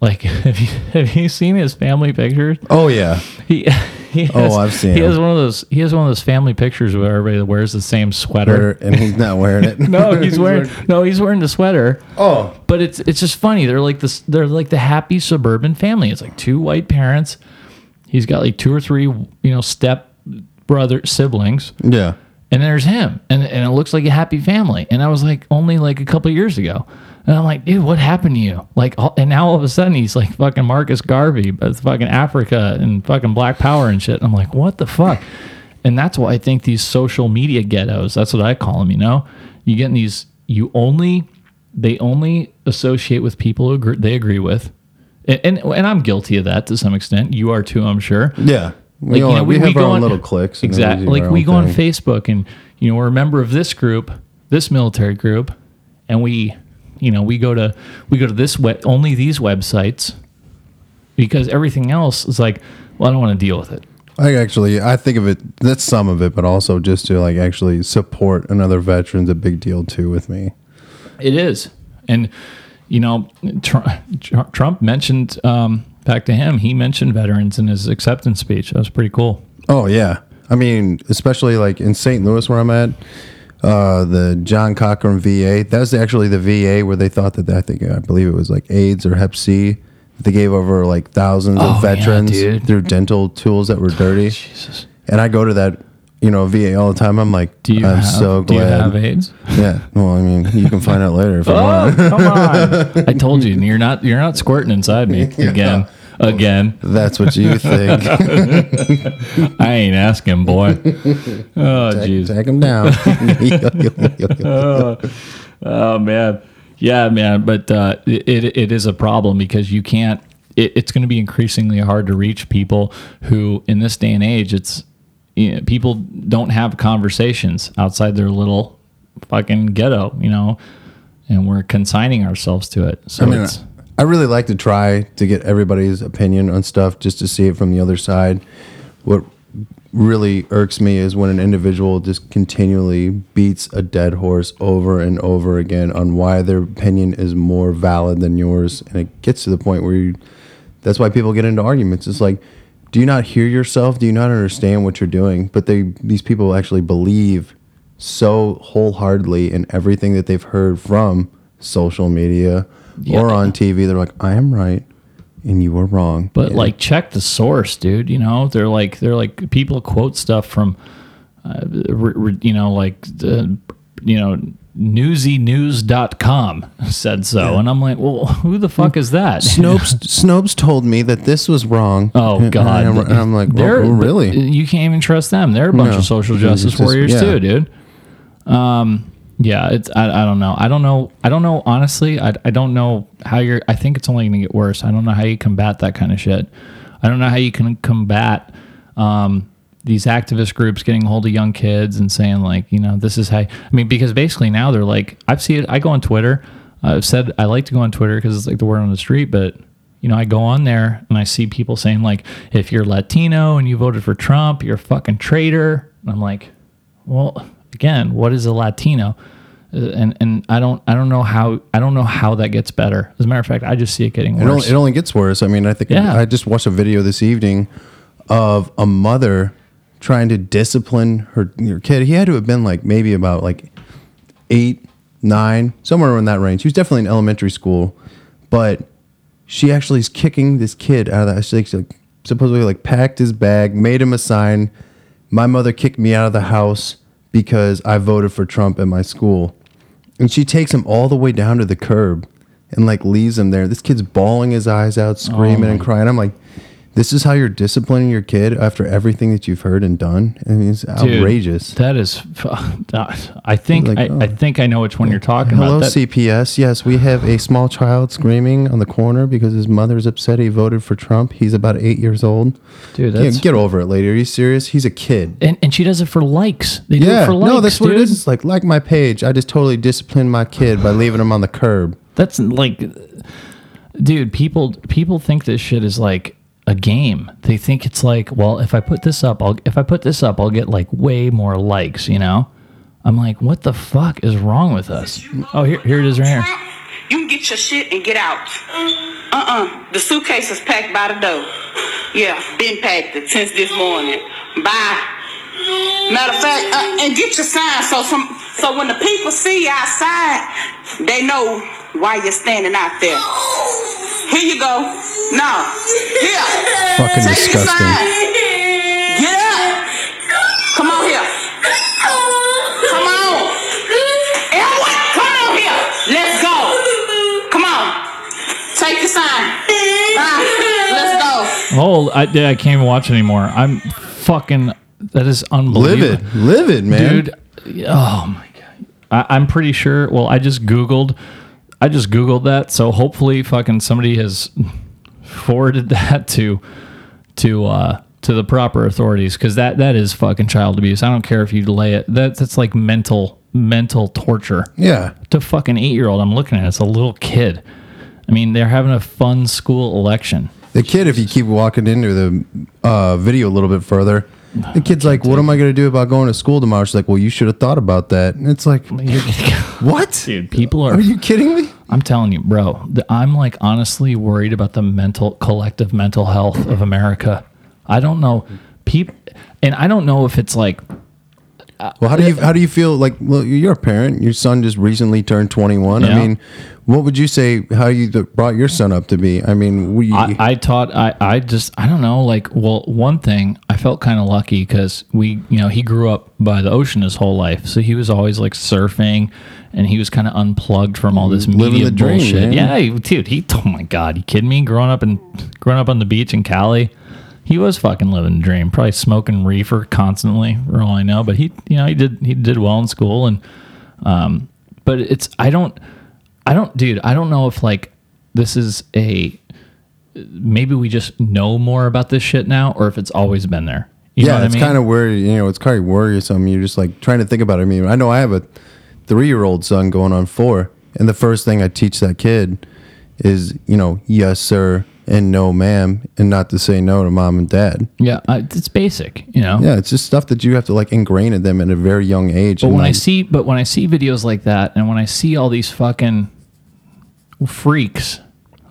Like, have you, have you seen his family pictures? Oh, yeah. He, he Oh, I've seen He has one of those. He has one of those family pictures where everybody wears the same sweater, and he's not wearing it. no, he's wearing. No, he's wearing the sweater. Oh, but it's it's just funny. They're like this. They're like the happy suburban family. It's like two white parents. He's got like two or three, you know, step brother siblings. Yeah. And there's him, and and it looks like a happy family. And I was like, only like a couple years ago, and I'm like, dude, what happened to you? Like, all, and now all of a sudden he's like fucking Marcus Garvey, but it's fucking Africa and fucking Black Power and shit. And I'm like, what the fuck? And that's why I think these social media ghettos. That's what I call them. You know, you get in these. You only they only associate with people who agree, they agree with, and, and and I'm guilty of that to some extent. You are too, I'm sure. Yeah. We all- we have our own little cliques we Exactly. Like we go on. Facebook and you know we're a member of this group, this military group, and we, you know, we go to we go to this web only these websites because everything else is like, well, I don't want to deal with it. I actually, I think of it, that's some of it, but also just to like actually support another veteran's a big deal too with me. It is, and you know, Trump, Trump mentioned um, back to him. He mentioned veterans in his acceptance speech. That was pretty cool. Oh yeah, I mean, especially like in St. Louis where I'm at, uh, the John Cochran VA. That was actually the VA where they thought that I think I believe it was like AIDS or Hep C. They gave over like thousands Oh, of veterans dude. through dental tools that were dirty. Jesus. And I go to that, you know, VA all the time. I'm like, Do you I'm have- so do you glad. have AIDS? Yeah. Well, I mean, you can find out later if you Oh, want. come on! I told you you're not you're not squirting inside me again. Again. That's what you think. I ain't asking, boy. Oh, Take- jeez. take 'em down. oh, oh, man. Yeah, man. But uh, it, it is a problem because you can't, it, it's going to be increasingly hard to reach people who, in this day and age, it's, you know, people don't have conversations outside their little fucking ghetto, you know, and we're consigning ourselves to it. So I mean, it's, I really like to try to get everybody's opinion on stuff just to see it from the other side. What really irks me is when an individual just continually beats a dead horse over and over again on why their opinion is more valid than yours, and it gets to the point where you. That's why people get into arguments. It's like, do you not hear yourself? Do you not understand what you're doing? But they these people actually believe so wholeheartedly in everything that they've heard from social media or on TV. They're like, I am right and you were wrong. But And like, check the source, dude. You know, they're like, they're like, people quote stuff from, uh, re, re- you know, like the, you know, newsynews.com said so. And I'm like, well, who the fuck is that? Snopes Snopes told me that this was wrong. Oh And God! I'm, and I'm like, they're oh, really? You can't even trust them. They're a bunch No. of social justice just- warriors yeah. too, dude. Um, yeah, it's I, I don't know. I don't know. I don't know. Honestly, I, I don't know how you're. I think it's only going to get worse. I don't know how you combat that kind of shit. I don't know how you can combat um, these activist groups getting hold of young kids and saying like, you know, this is how. I mean, because basically now they're like, I've seen it. I go on Twitter. I've said I like to go on Twitter because it's like the word on the street, but you know, I go on there and I see people saying like, if you're Latino and you voted for Trump, you're a fucking traitor. And I'm like, well, again, what is a Latino? Uh, And and I don't I don't know how I don't know how that gets better. As a matter of fact, I just see it getting It worse. only, it only gets worse. I mean, I think Yeah. I just watched a video this evening of a mother trying to discipline her, her kid. He had to have been like maybe about like eight, nine, somewhere in that range. He was definitely in elementary school, but she actually is kicking this kid out of the. She like, supposedly like packed his bag, made him a sign. My mother kicked me out of the house because I voted for Trump at my school. And she takes him all the way down to the curb and like leaves him there. This kid's bawling his eyes out, screaming and oh. crying. I'm like, this is how you're disciplining your kid after everything that you've heard and done. I mean, it's Dude, outrageous. that is, I think Like, I, oh. I think I know which one you're talking Hello, about. That, CPS. Yes, we have a small child screaming on the corner because his mother's upset he voted for Trump. He's about eight years old. Dude, that's- get over it, lady. Are you serious? He's a kid. and, and she does it for likes. They do yeah, it for likes. no, that's what dude. it is. It's like like my page. I just totally disciplined my kid by leaving him on the curb. That's like, dude. People people think this shit is like a game. They think it's like, well, if I put this up, I'll if I put this up, I'll get like way more likes. You know? I'm like, what the fuck is wrong with us? Oh, here here it is right here. You can get your shit and get out. Uh-uh. The suitcase is packed by the door. Yeah, been packed it since this morning. Bye. Matter of fact, uh, and get your sign so some so when the people see you outside, they know why you're standing out there. Here you go. No. Here. Fucking Take your disgusting. sign. Get up. Come on here. Come on. Everyone, come on here. Let's go. Come on. Take your sign. Bye. Let's go. Oh, I, yeah, I can't even watch anymore. I'm fucking. That is unbelievable. Livid, livid, man. dude. Oh my god, I, I'm pretty sure. Well, I just googled, I just googled that. So hopefully, fucking somebody has forwarded that to to uh to the proper authorities because that that is fucking child abuse. I don't care if you delay it. That's that's like mental mental torture. Yeah. To fucking eight year old, I'm looking at it. It's a little kid. I mean, they're having a fun school election. The kid, if you keep walking into the uh, video a little bit further, the kid's like, "What am I going to do about going to school tomorrow?" She's like, "Well, you should have thought about that." And it's like, what? Dude, people are. Are you kidding me? I'm telling you, bro. The, I'm like honestly worried about the mental, collective mental health of America. I don't know, people, and I don't know if it's like, Well, how do you how do you feel? Like, well, you're a parent. Your son just recently turned 21. I mean, what would you say? How you brought your son up to be? I mean, we. I, I taught I, I just I don't know like well one thing I felt kind of lucky because we you know he grew up by the ocean his whole life so he was always like surfing and he was kind of unplugged from all this Living media the dream, bullshit man. yeah he- dude he oh my god you kidding me growing up in growing up on the beach in Cali he was fucking living the dream probably smoking reefer constantly for all I know but he you know he did he did well in school and um but it's I don't I don't dude I don't know if like this is a maybe we just know more about this shit now or if it's always been there. You yeah, it's I mean? kind of weird. You know, it's kind of worrisome. You're just like trying to think about it. I mean, I know I have a three year old son going on four, and the first thing I teach that kid is, you know, yes, sir, and no, ma'am, and not to say no to mom and dad. yeah, uh, it's basic, you know. Yeah, it's just stuff that you have to like ingrain in them at a very young age. But when I see, but when I see videos like that, and when I see all these fucking freaks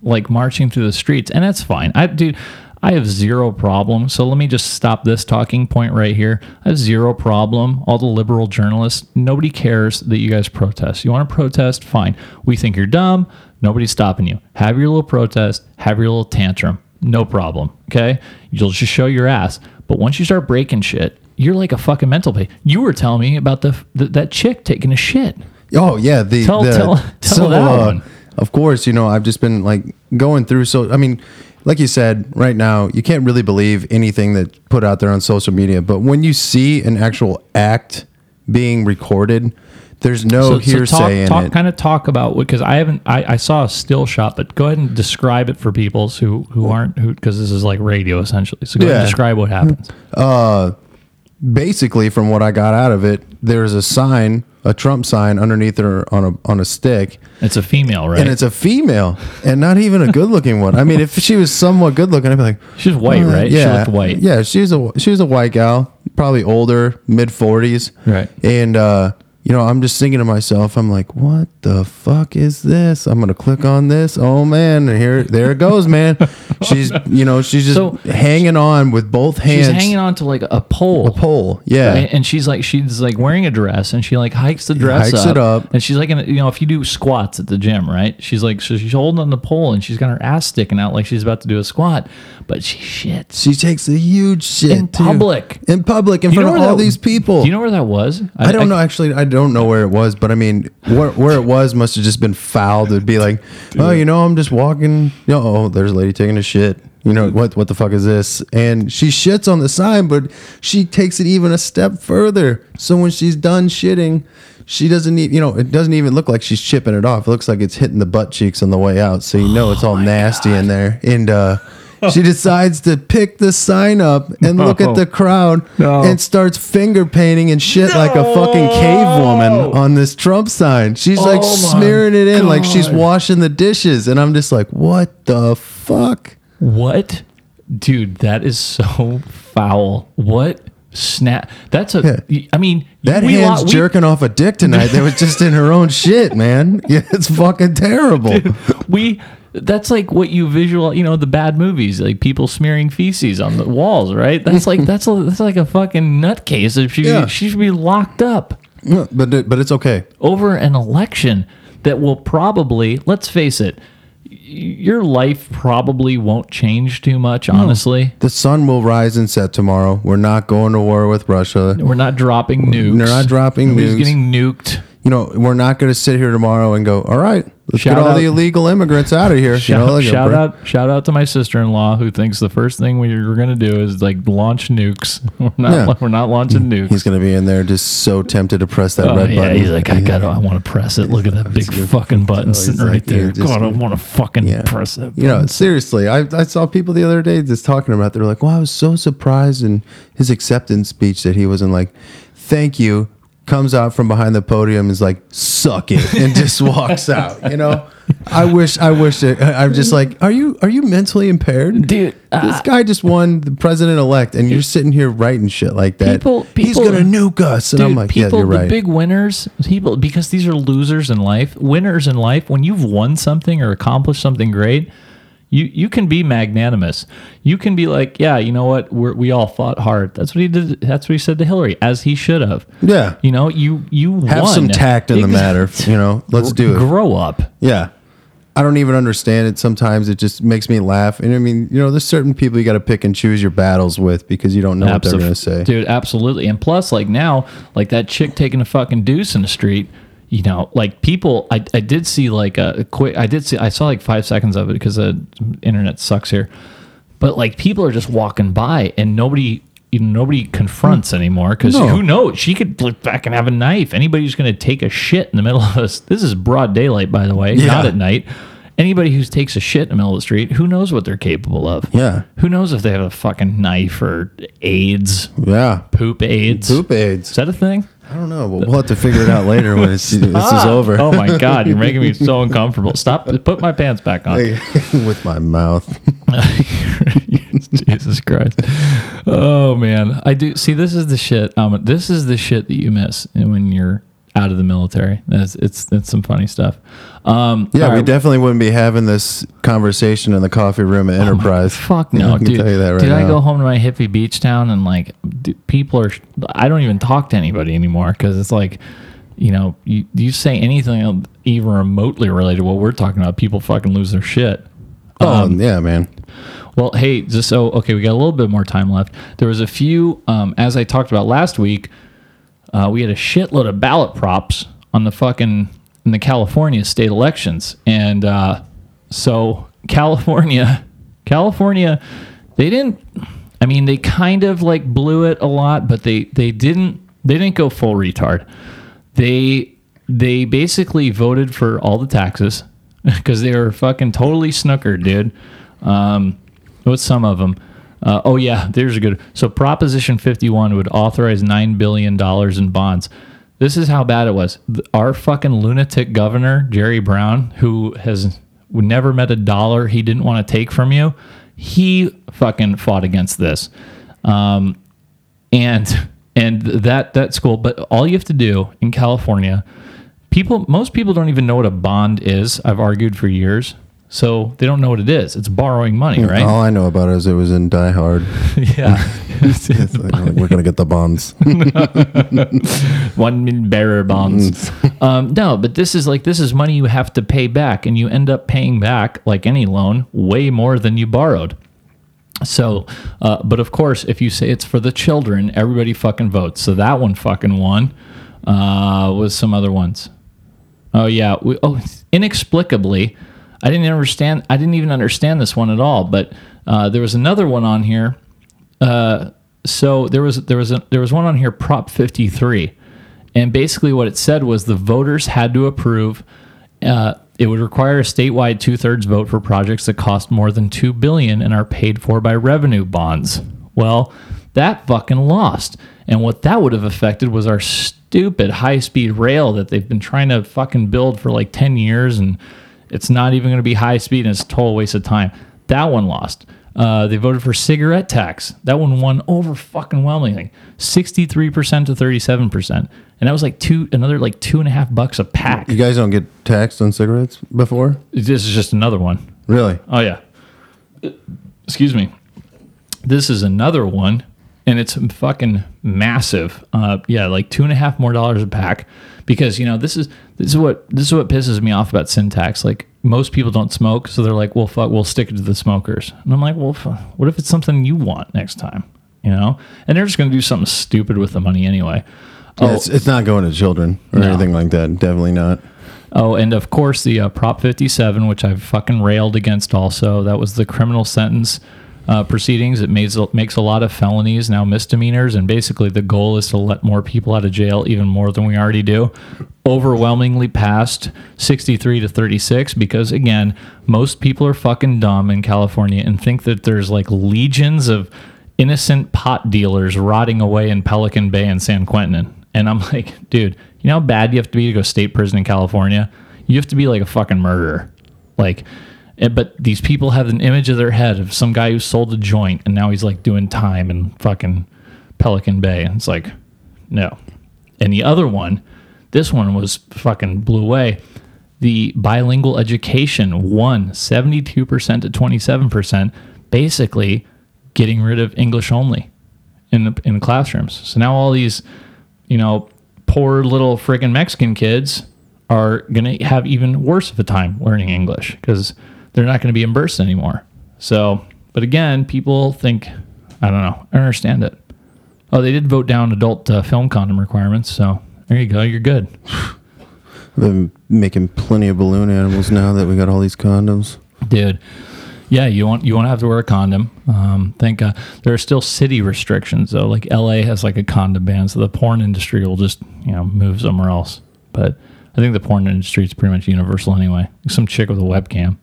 like marching through the streets, and that's fine. I dude, I have zero problem. So let me just stop this talking point right here. I have zero problem. All the liberal journalists, nobody cares that you guys protest. You want to protest? Fine. We think you're dumb. Nobody's stopping you. Have your little protest. Have your little tantrum. No problem. Okay. You'll just show your ass. But once you start breaking shit, you're like a fucking mental patient. You were telling me about the, the that chick taking a shit. Oh yeah, the Tell- the, tell- tell that uh, one. Of course, you know I've just been like going through. So I mean, like you said, right now you can't really believe anything that's put out there on social media. But when you see an actual act being recorded, there's no hearsay talk, in talk, it. Kind of talk about what because I haven't. I, I saw a still shot, but go ahead and describe it for people who who aren't who because this is like radio essentially. So go ahead and Yeah. describe what happens. Uh, basically, from what I got out of it, there's a sign, a Trump sign underneath her on a on a stick. It's a female, right? And it's a female, and not even a good looking one. I mean, if she was somewhat good looking, I'd be like, She's white, "Uh, right? She Yeah, looked white. Yeah, she's a she's a white gal, probably older, mid forties. Right. And uh, you know, I'm just thinking to myself, I'm like, what the fuck is this? I'm gonna click on this. Oh man, here there it goes, man. she's you know she's just So- hanging on with both hands. She's hanging on to like a pole. a pole. Yeah. Right? And she's like she's like wearing a dress and she like hikes the dress hikes up, it up. and she's like in a, you know if you do squats at the gym right she's like so she's holding on the pole and she's got her ass sticking out like she's about to do a squat but she shits She takes a huge shit in too. public In public, in front of all that- these people. do you know where that was I, don't know. Actually, I don't know where it was, but I mean, where, where it was must have just been fouled. It'd be like, oh, you know, I'm just walking. You know, oh, there's a lady taking a shit. You know what? What the fuck is this? And she shits on the sign, but she takes it even a step further. So when she's done shitting, she doesn't need. You know, it doesn't even look like she's chipping it off. It looks like it's hitting the butt cheeks on the way out. So you know it's all nasty in there. And uh, she decides to pick the sign up and look at the crowd No. and starts finger painting and shit like a fucking cave woman on this Trump sign. She's oh like Oh my smearing it in like she's washing the dishes. And I'm just like, what the fuck? What? Dude, that is so foul. What snap? That's a. I mean, That we hand's lo- we- jerking off a dick tonight that was just in her own shit, man. Yeah, it's fucking terrible. we that's like what you visual you know the bad movies like people smearing feces on the walls right that's like that's a, that's like a fucking nutcase if she Yeah. she should be locked up Yeah, but but it's okay. over an election that will probably let's face it your life probably won't change too much honestly The sun will rise and set tomorrow. We're not going to war with Russia. we're not dropping nukes We're not dropping Nobody's nukes. getting nuked You know, we're not going to sit here tomorrow and go, all right, let's Shout get all out- the illegal immigrants out of here. Shout, you know, like shout out! Shout out to my sister-in-law who thinks the first thing we're going to do is like launch nukes. We're not. Yeah. We're not launching mm-hmm. nukes. He's going to be in there just so tempted to press that Oh, red yeah, button. he's like, I gotta, I want to press it. Look at that big fucking button Oh, sitting like, right there. yeah, just- God, I want to fucking Yeah. press it. You know, seriously, I, I saw people the other day just talking about. They're like, "Well, I was so surprised in his acceptance speech that he wasn't like, thank you." Comes out from behind the podium is like, "Suck it," and just walks out. You know, I wish, I wish it. I'm just like, are you, are you mentally impaired, dude? Uh, this guy just won the president elect, and you're sitting here writing shit like that. People, He's gonna nuke us, and Dude, I'm like, people, yeah, you're the right. big winners, people, because these are losers in life. Winners in life, when you've won something or accomplished something great, You you can be magnanimous. You can be like, yeah, you know what? We're, we all fought hard. That's what he did. That's what he said to Hillary, as he should have. Yeah. You know, you you Have won. some tact in the matter. You know, let's do it. Grow up. Yeah. I don't even understand it. Sometimes it just makes me laugh. And I mean, you know, there's certain people you got to pick and choose your battles with because you don't know what they're going to say. Dude, absolutely. And plus, like now, like that chick taking a fucking deuce in the street, you know, like people, I, I did see like a, quick, I did see, I saw like five seconds of it because the internet sucks here. But like people are just walking by and nobody, you know, nobody confronts hmm. anymore because No. who knows? She could look back and have a knife. Anybody who's going to take a shit in the middle of us, this is broad daylight, by the way, Yeah. not at night. Anybody who takes a shit in the middle of the street, who knows what they're capable of? Yeah. Who knows if they have a fucking knife or AIDS? Yeah. Poop AIDS. Poop AIDS. Is that a thing? I don't know, but we'll have to figure it out later when it's, this is over. Oh my god, you're making me so uncomfortable. Stop. Put my pants back on. with my mouth. Jesus Christ. Oh man, I do see. This is the shit. Um, this is the shit that you miss when you're out of the military. It's it's, it's some funny stuff. Um, Yeah, we right. definitely wouldn't be having this conversation in the coffee room at Enterprise. Oh Fuck no, I can dude. tell you that right Did now. I go home to my hippie beach town and like people are? I don't even talk to anybody anymore because it's like, you know, you you say anything even remotely related to what we're talking about, people fucking lose their shit. Oh yeah, man. Well, hey, just so okay, we got a little bit more time left. There was a few, um, as I talked about last week. Uh, we had a shitload of ballot props on the fucking in the California state elections, and uh, so California, California, they didn't. I mean, they kind of like blew it a lot, but they they didn't they didn't go full retard. They they basically voted for all the taxes because they were fucking totally snookered, dude. Um, what's some of them? Uh, oh yeah, there's a good. So Proposition 51 would authorize nine billion dollars in bonds. This is how bad it was. Our fucking lunatic governor Jerry Brown, who has never met a dollar he didn't want to take from you, he fucking fought against this. Um, and and that that school but all you have to do in california people most people don't even know what a bond is i've argued for years so they don't know what it is it's borrowing money right All I know about it is it was in Die Hard. yeah It's like, we're gonna get the bonds. one million bearer bonds um, no but this is like this is money you have to pay back and you end up paying back like any loan way more than you borrowed So, uh, but of course, if you say it's for the children, everybody fucking votes. So that one fucking won. Uh, was some other ones. Oh yeah. We, oh, inexplicably, I didn't understand. I didn't even understand this one at all. But uh, there was another one on here. Uh, so there was there was a, there was one on here, Prop 53, and basically what it said was the voters had to approve. Uh, it would require a statewide two-thirds vote for projects that cost more than two billion and are paid for by revenue bonds. Well, that fucking lost, and what that would have affected was our stupid high-speed rail that they've been trying to fucking build for like ten years, and it's not even going to be high speed, and it's a total waste of time. That one lost. Uh, they voted for cigarette tax. That one won over fucking overwhelmingly, sixty-three percent to thirty-seven percent, and that was like two, another like two and a half bucks a pack. You guys don't get taxed on cigarettes before? This is just another one. Really? Oh yeah. Excuse me. This is another one, and it's fucking massive. Uh, yeah, like two and a half more dollars a pack, because you know this is this is what this is what pisses me off about sin tax. Like most people don't smoke, so they're like, "Well, fuck, we'll stick it to the smokers." And I'm like, "Well, fu- what if it's something you want next time?" You know, and they're just gonna do something stupid with the money anyway. Yeah, it's, it's not going to children or No. anything like that. Definitely not. Oh, and of course the uh, Prop 57, which I've fucking railed against. Also, that was the criminal sentence uh, proceedings. It makes makes a lot of felonies now misdemeanors, and basically the goal is to let more people out of jail, even more than we already do. Overwhelmingly passed 63 to 36 because again, most people are fucking dumb in California and think that there's like legions of innocent pot dealers rotting away in Pelican Bay and San Quentin. And I'm like, dude, you know how bad you have to be to go state prison in California? You have to be like a fucking murderer. Like, Eh, but these people have an image of their head of some guy who sold a joint and now he's like doing time in fucking Pelican Bay. And it's like, no. And the other one, this one was fucking blew away. the bilingual education won 72% to 27%, basically getting rid of English only in the in the classrooms. So now all these, you know, poor little friggin' Mexican kids are going to have even worse of a time learning English because they're not going to be in bursts anymore. So, but again, people think, I don't know, I don't understand it. Oh, they did vote down adult uh, film condom requirements. So there you go. You're good. Been making plenty of balloon animals now that we got all these condoms. dude. Yeah, you won't you won't have to wear a condom. Um, thank God. There are still city restrictions though. Like LA has like a condom ban, so the porn industry will just you know move somewhere else. But I think the porn industry is pretty much universal anyway. Some chick with a webcam,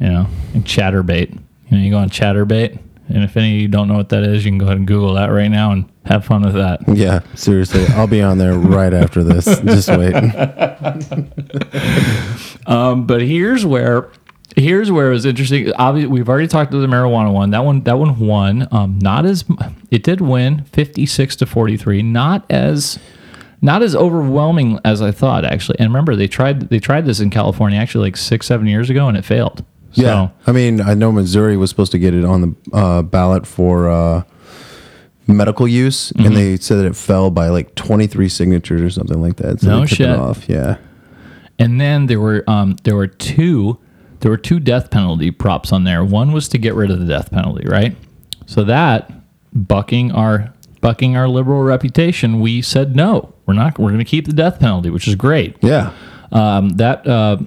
you know, and Chaturbate. You know, you go on Chaturbate, and if any of you don't know what that is, you can go ahead and Google that right now and have fun with that. Yeah, seriously, I'll be on there right after this. Just wait. Um, but here's where here's where it was interesting. Obviously, we've already talked to the marijuana one. That one that one won. Um, not as it did win fifty six to forty three. Not as not as overwhelming as I thought actually. And remember, they tried they tried this in California actually like six seven years ago, and it failed. So, Yeah, I mean, I know Missouri was supposed to get it on the uh, ballot for uh, medical use, Mhm. and they said that it fell by like 23 signatures or something like that. So No shit. Off. Yeah. And then there were um, there were two there were two death penalty props on there. One was to get rid of the death penalty, right? So that bucking our bucking our liberal reputation, we said no. We're not. We're going to keep the death penalty, which is great. Yeah. Um, that uh,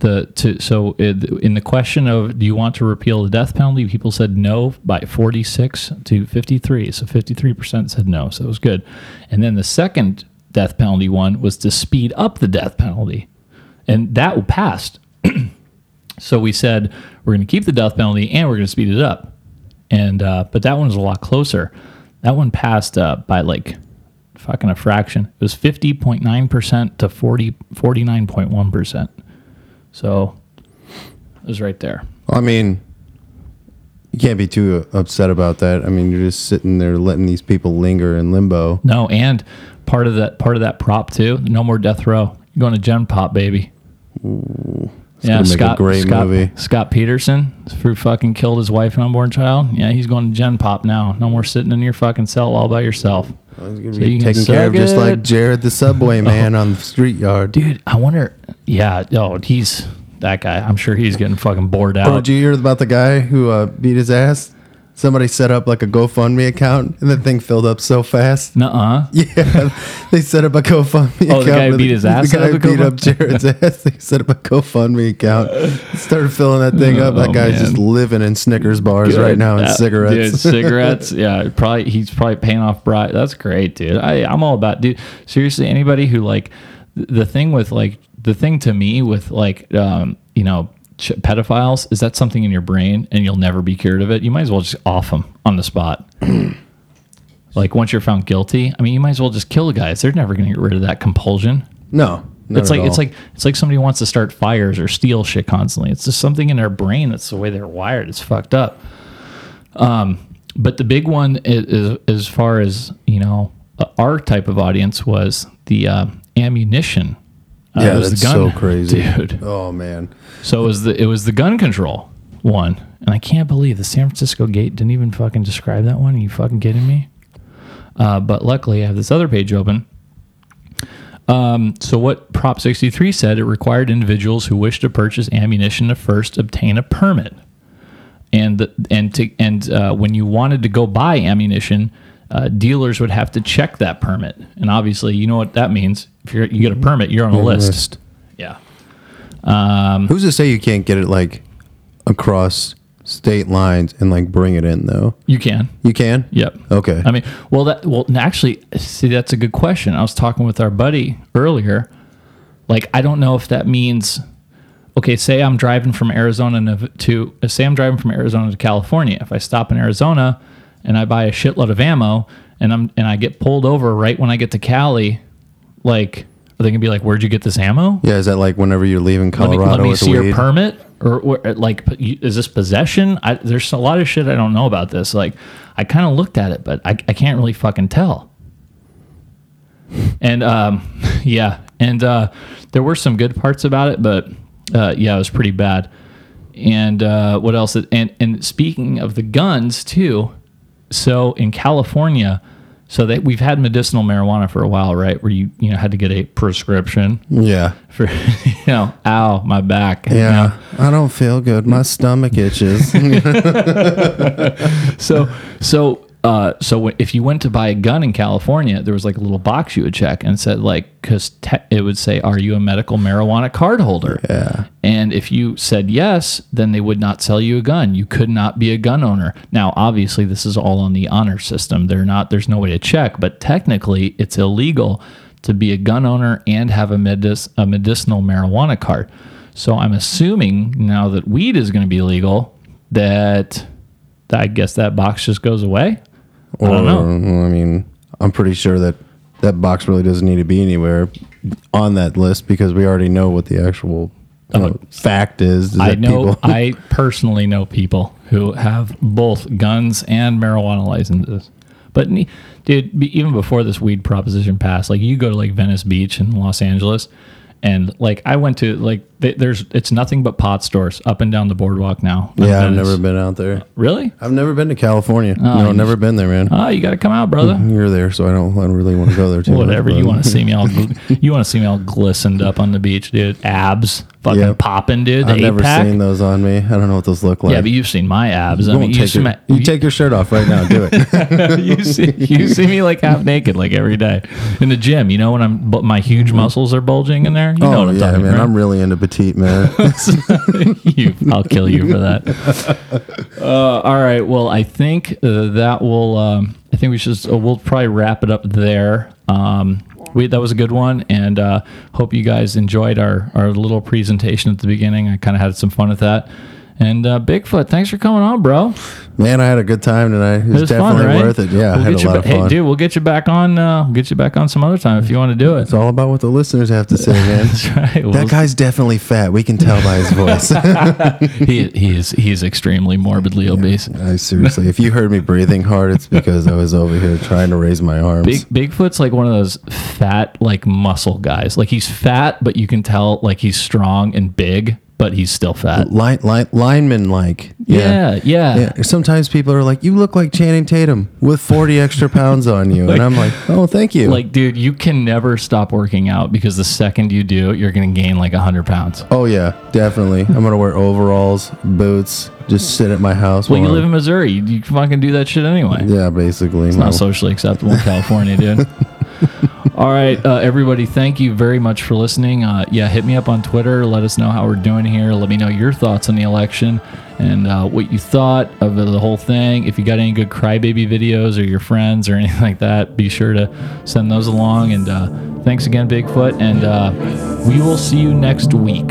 the to so in the question of do you want to repeal the death penalty, people said no by forty six to fifty three. So fifty three percent said no. So it was good. And then the second death penalty one was to speed up the death penalty, and that passed. so we said we're going to keep the death penalty and we're going to speed it up. And uh, but that one was a lot closer. That one passed uh, by like fucking a fraction. It was 50.9% to 40 49.1%. So it was right there. I mean, you can't be too upset about that. I mean, you're just sitting there letting these people linger in limbo. No, and part of that part of that prop too, no more death row. You're going to Gen Pop, baby. It's gonna make a great Scott, movie. Scott Peterson who fucking killed his wife and unborn child. Yeah, he's going to Gen Pop now. No more sitting in your fucking cell all by yourself. So Be taken care of just like. Jared the Subway man on the street yard. Dude, I wonder. Yeah, oh, he's that guy. I'm sure he's getting fucking bored Oh, out. did you hear about the guy who uh, beat his ass? Somebody set up like a GoFundMe account, and the thing filled up so fast. Nuh-uh. Yeah, they set up a GoFundMe Oh, account. the guy beat his ass The guy up beat up? Jared's ass. They set up a GoFundMe account. Started filling that thing up. Oh, That guy's man. just living in Snickers bars Good. right now and That- cigarettes. Dude, cigarettes. Yeah, probably he's probably paying off bride. That's great, dude. I I'm all about dude. Seriously, anybody who like the thing with like the thing to me with like um you know ch- pedophiles is that something in your brain and you'll never be cured of it. You might as well just off them on the spot. like once you're found guilty, I mean, you might as well just kill the guys. They're never going to get rid of that compulsion. No, not it's at like it's like it's like somebody wants to start fires or steal shit constantly. It's just something in their brain that's the way they're wired. It's fucked up. Um, but the big one is, is as far as you know, uh, our type of audience was the uh, ammunition. Uh, yeah, was that's the gun, so crazy, dude. Oh man, So it was the it was the gun control one, and I can't believe the San Francisco Gate didn't even fucking describe that one. Are you fucking kidding me? Uh, but luckily, I have this other page open. Um, so what Prop 63 said, it required individuals who wish to purchase ammunition to first obtain a permit, and the, and to and uh, when you wanted to go buy ammunition, uh, dealers would have to check that permit, and obviously, you know what that means. If you're, you get a permit, you're on a You're on a list. list. Yeah. Um, Who's to say you can't get it like across state lines and like bring it in though? You can. You can. Yep. Okay. I mean, well, that well, actually, see, that's a good question. I was talking with our buddy earlier. Like, I don't know if that means, okay, say I'm driving from Arizona to, say I'm driving from Arizona to California. If I stop in Arizona and I buy a shitload of ammo and I'm and I get pulled over right when I get to Cali, like, are they gonna be like, "Where'd you get this ammo?" Yeah, is that like whenever you're leaving Let me, Colorado let me see your weed? permit or, or like is this possession I, there's a lot of shit i don't know about this like i kind of looked at it but I, I can't really fucking tell and um yeah And uh, there were some good parts about it, but uh, yeah, it was pretty bad. And uh, what else? And and speaking of the guns too, so in California, so that we've had medicinal marijuana for a while, right? Where you you know had to get a prescription Yeah. for you know, ow, my back. you know? Yeah. I don't feel good. My stomach itches. so so uh, so if you went to buy a gun in California, there was like a little box you would check and said like because te- it would say, "Are you a medical marijuana card holder?" Yeah. And if you said yes, then they would not sell you a gun. You could not be a gun owner. Now, obviously, this is all on the honor system. They're not. There's no way to check, but technically, it's illegal to be a gun owner and have a, medic- a medicinal marijuana card. So I'm assuming now that weed is going to be legal, that I guess that box just goes away. I don't know. Or, I mean, I'm pretty sure that that box really doesn't need to be anywhere on that list because we already know what the actual you know, uh, fact is. is I that know. people- I personally know people who have both guns and marijuana licenses. But dude, even before this weed proposition passed, like you go to like Venice Beach in Los Angeles, and like I went to like th- there's it's nothing but pot stores up and down the boardwalk now. yeah, I've never been out there. Really? I've never been to California. Oh, no, never been there, man. Oh, you got to come out, brother. You're there, so I don't. I don't really want to go there too. much, Whatever you want to see me all, you want to see me all glistened up on the beach, dude. Abs, fucking Yep. popping, dude. I've never eight-pack. seen those on me. I don't know what those look like. Yeah, but you've seen my abs. I You mean, won't you, take your- sma- you take your shirt off right now. Do it. you see, you see me like half naked, like every day in the gym. You know when I'm, bu- my huge mm-hmm. muscles are bulging in there. You know oh what I'm yeah, talking man. about. I'm really into petite, man. you, I'll kill you for that. Uh, all right. Well, I think uh, that will. Um, I think we should. Uh, we'll probably wrap it up there. Um, we that was a good one, and uh, hope you guys enjoyed our our little presentation at the beginning. I kind of had some fun with that. And uh, Bigfoot, thanks for coming on, bro. man, I had a good time tonight. It was, It was fun, definitely right? worth it. Yeah, We'll had a lot ba- of fun. Hey, dude, we'll get you back on. Uh, we'll get you back on some other time if you want to do it. It's all about what the listeners have to say, man. Right. We'll- that guy's definitely fat. We can tell by his voice. he he is he is extremely morbidly obese. I seriously, if you heard me breathing hard, it's because I was over here trying to raise my arms. Big Bigfoot's like one of those fat like muscle guys. Like he's fat, but you can tell like he's strong and big, but he's still fat. Line, line, lineman like. Yeah, yeah. Sometimes people are like, you look like Channing Tatum with 40 extra pounds on you. and I'm like, oh, thank you. Like, dude, you can never stop working out because the second you do, you're gonna gain like hundred pounds. oh, yeah, definitely. I'm going to wear overalls, boots, just sit at my house. Well, you while live in Missouri. You, you fucking do that shit anyway. Yeah, basically. It's no. not socially acceptable in California, dude. All right, uh, everybody, thank you very much for listening. Uh, yeah, hit me up on Twitter. Let us know how we're doing here. Let me know your thoughts on the election and uh, what you thought of the whole thing. If you got any good crybaby videos or your friends or anything like that, be sure to send those along. And uh, thanks again, Bigfoot. And uh, we will see you next week.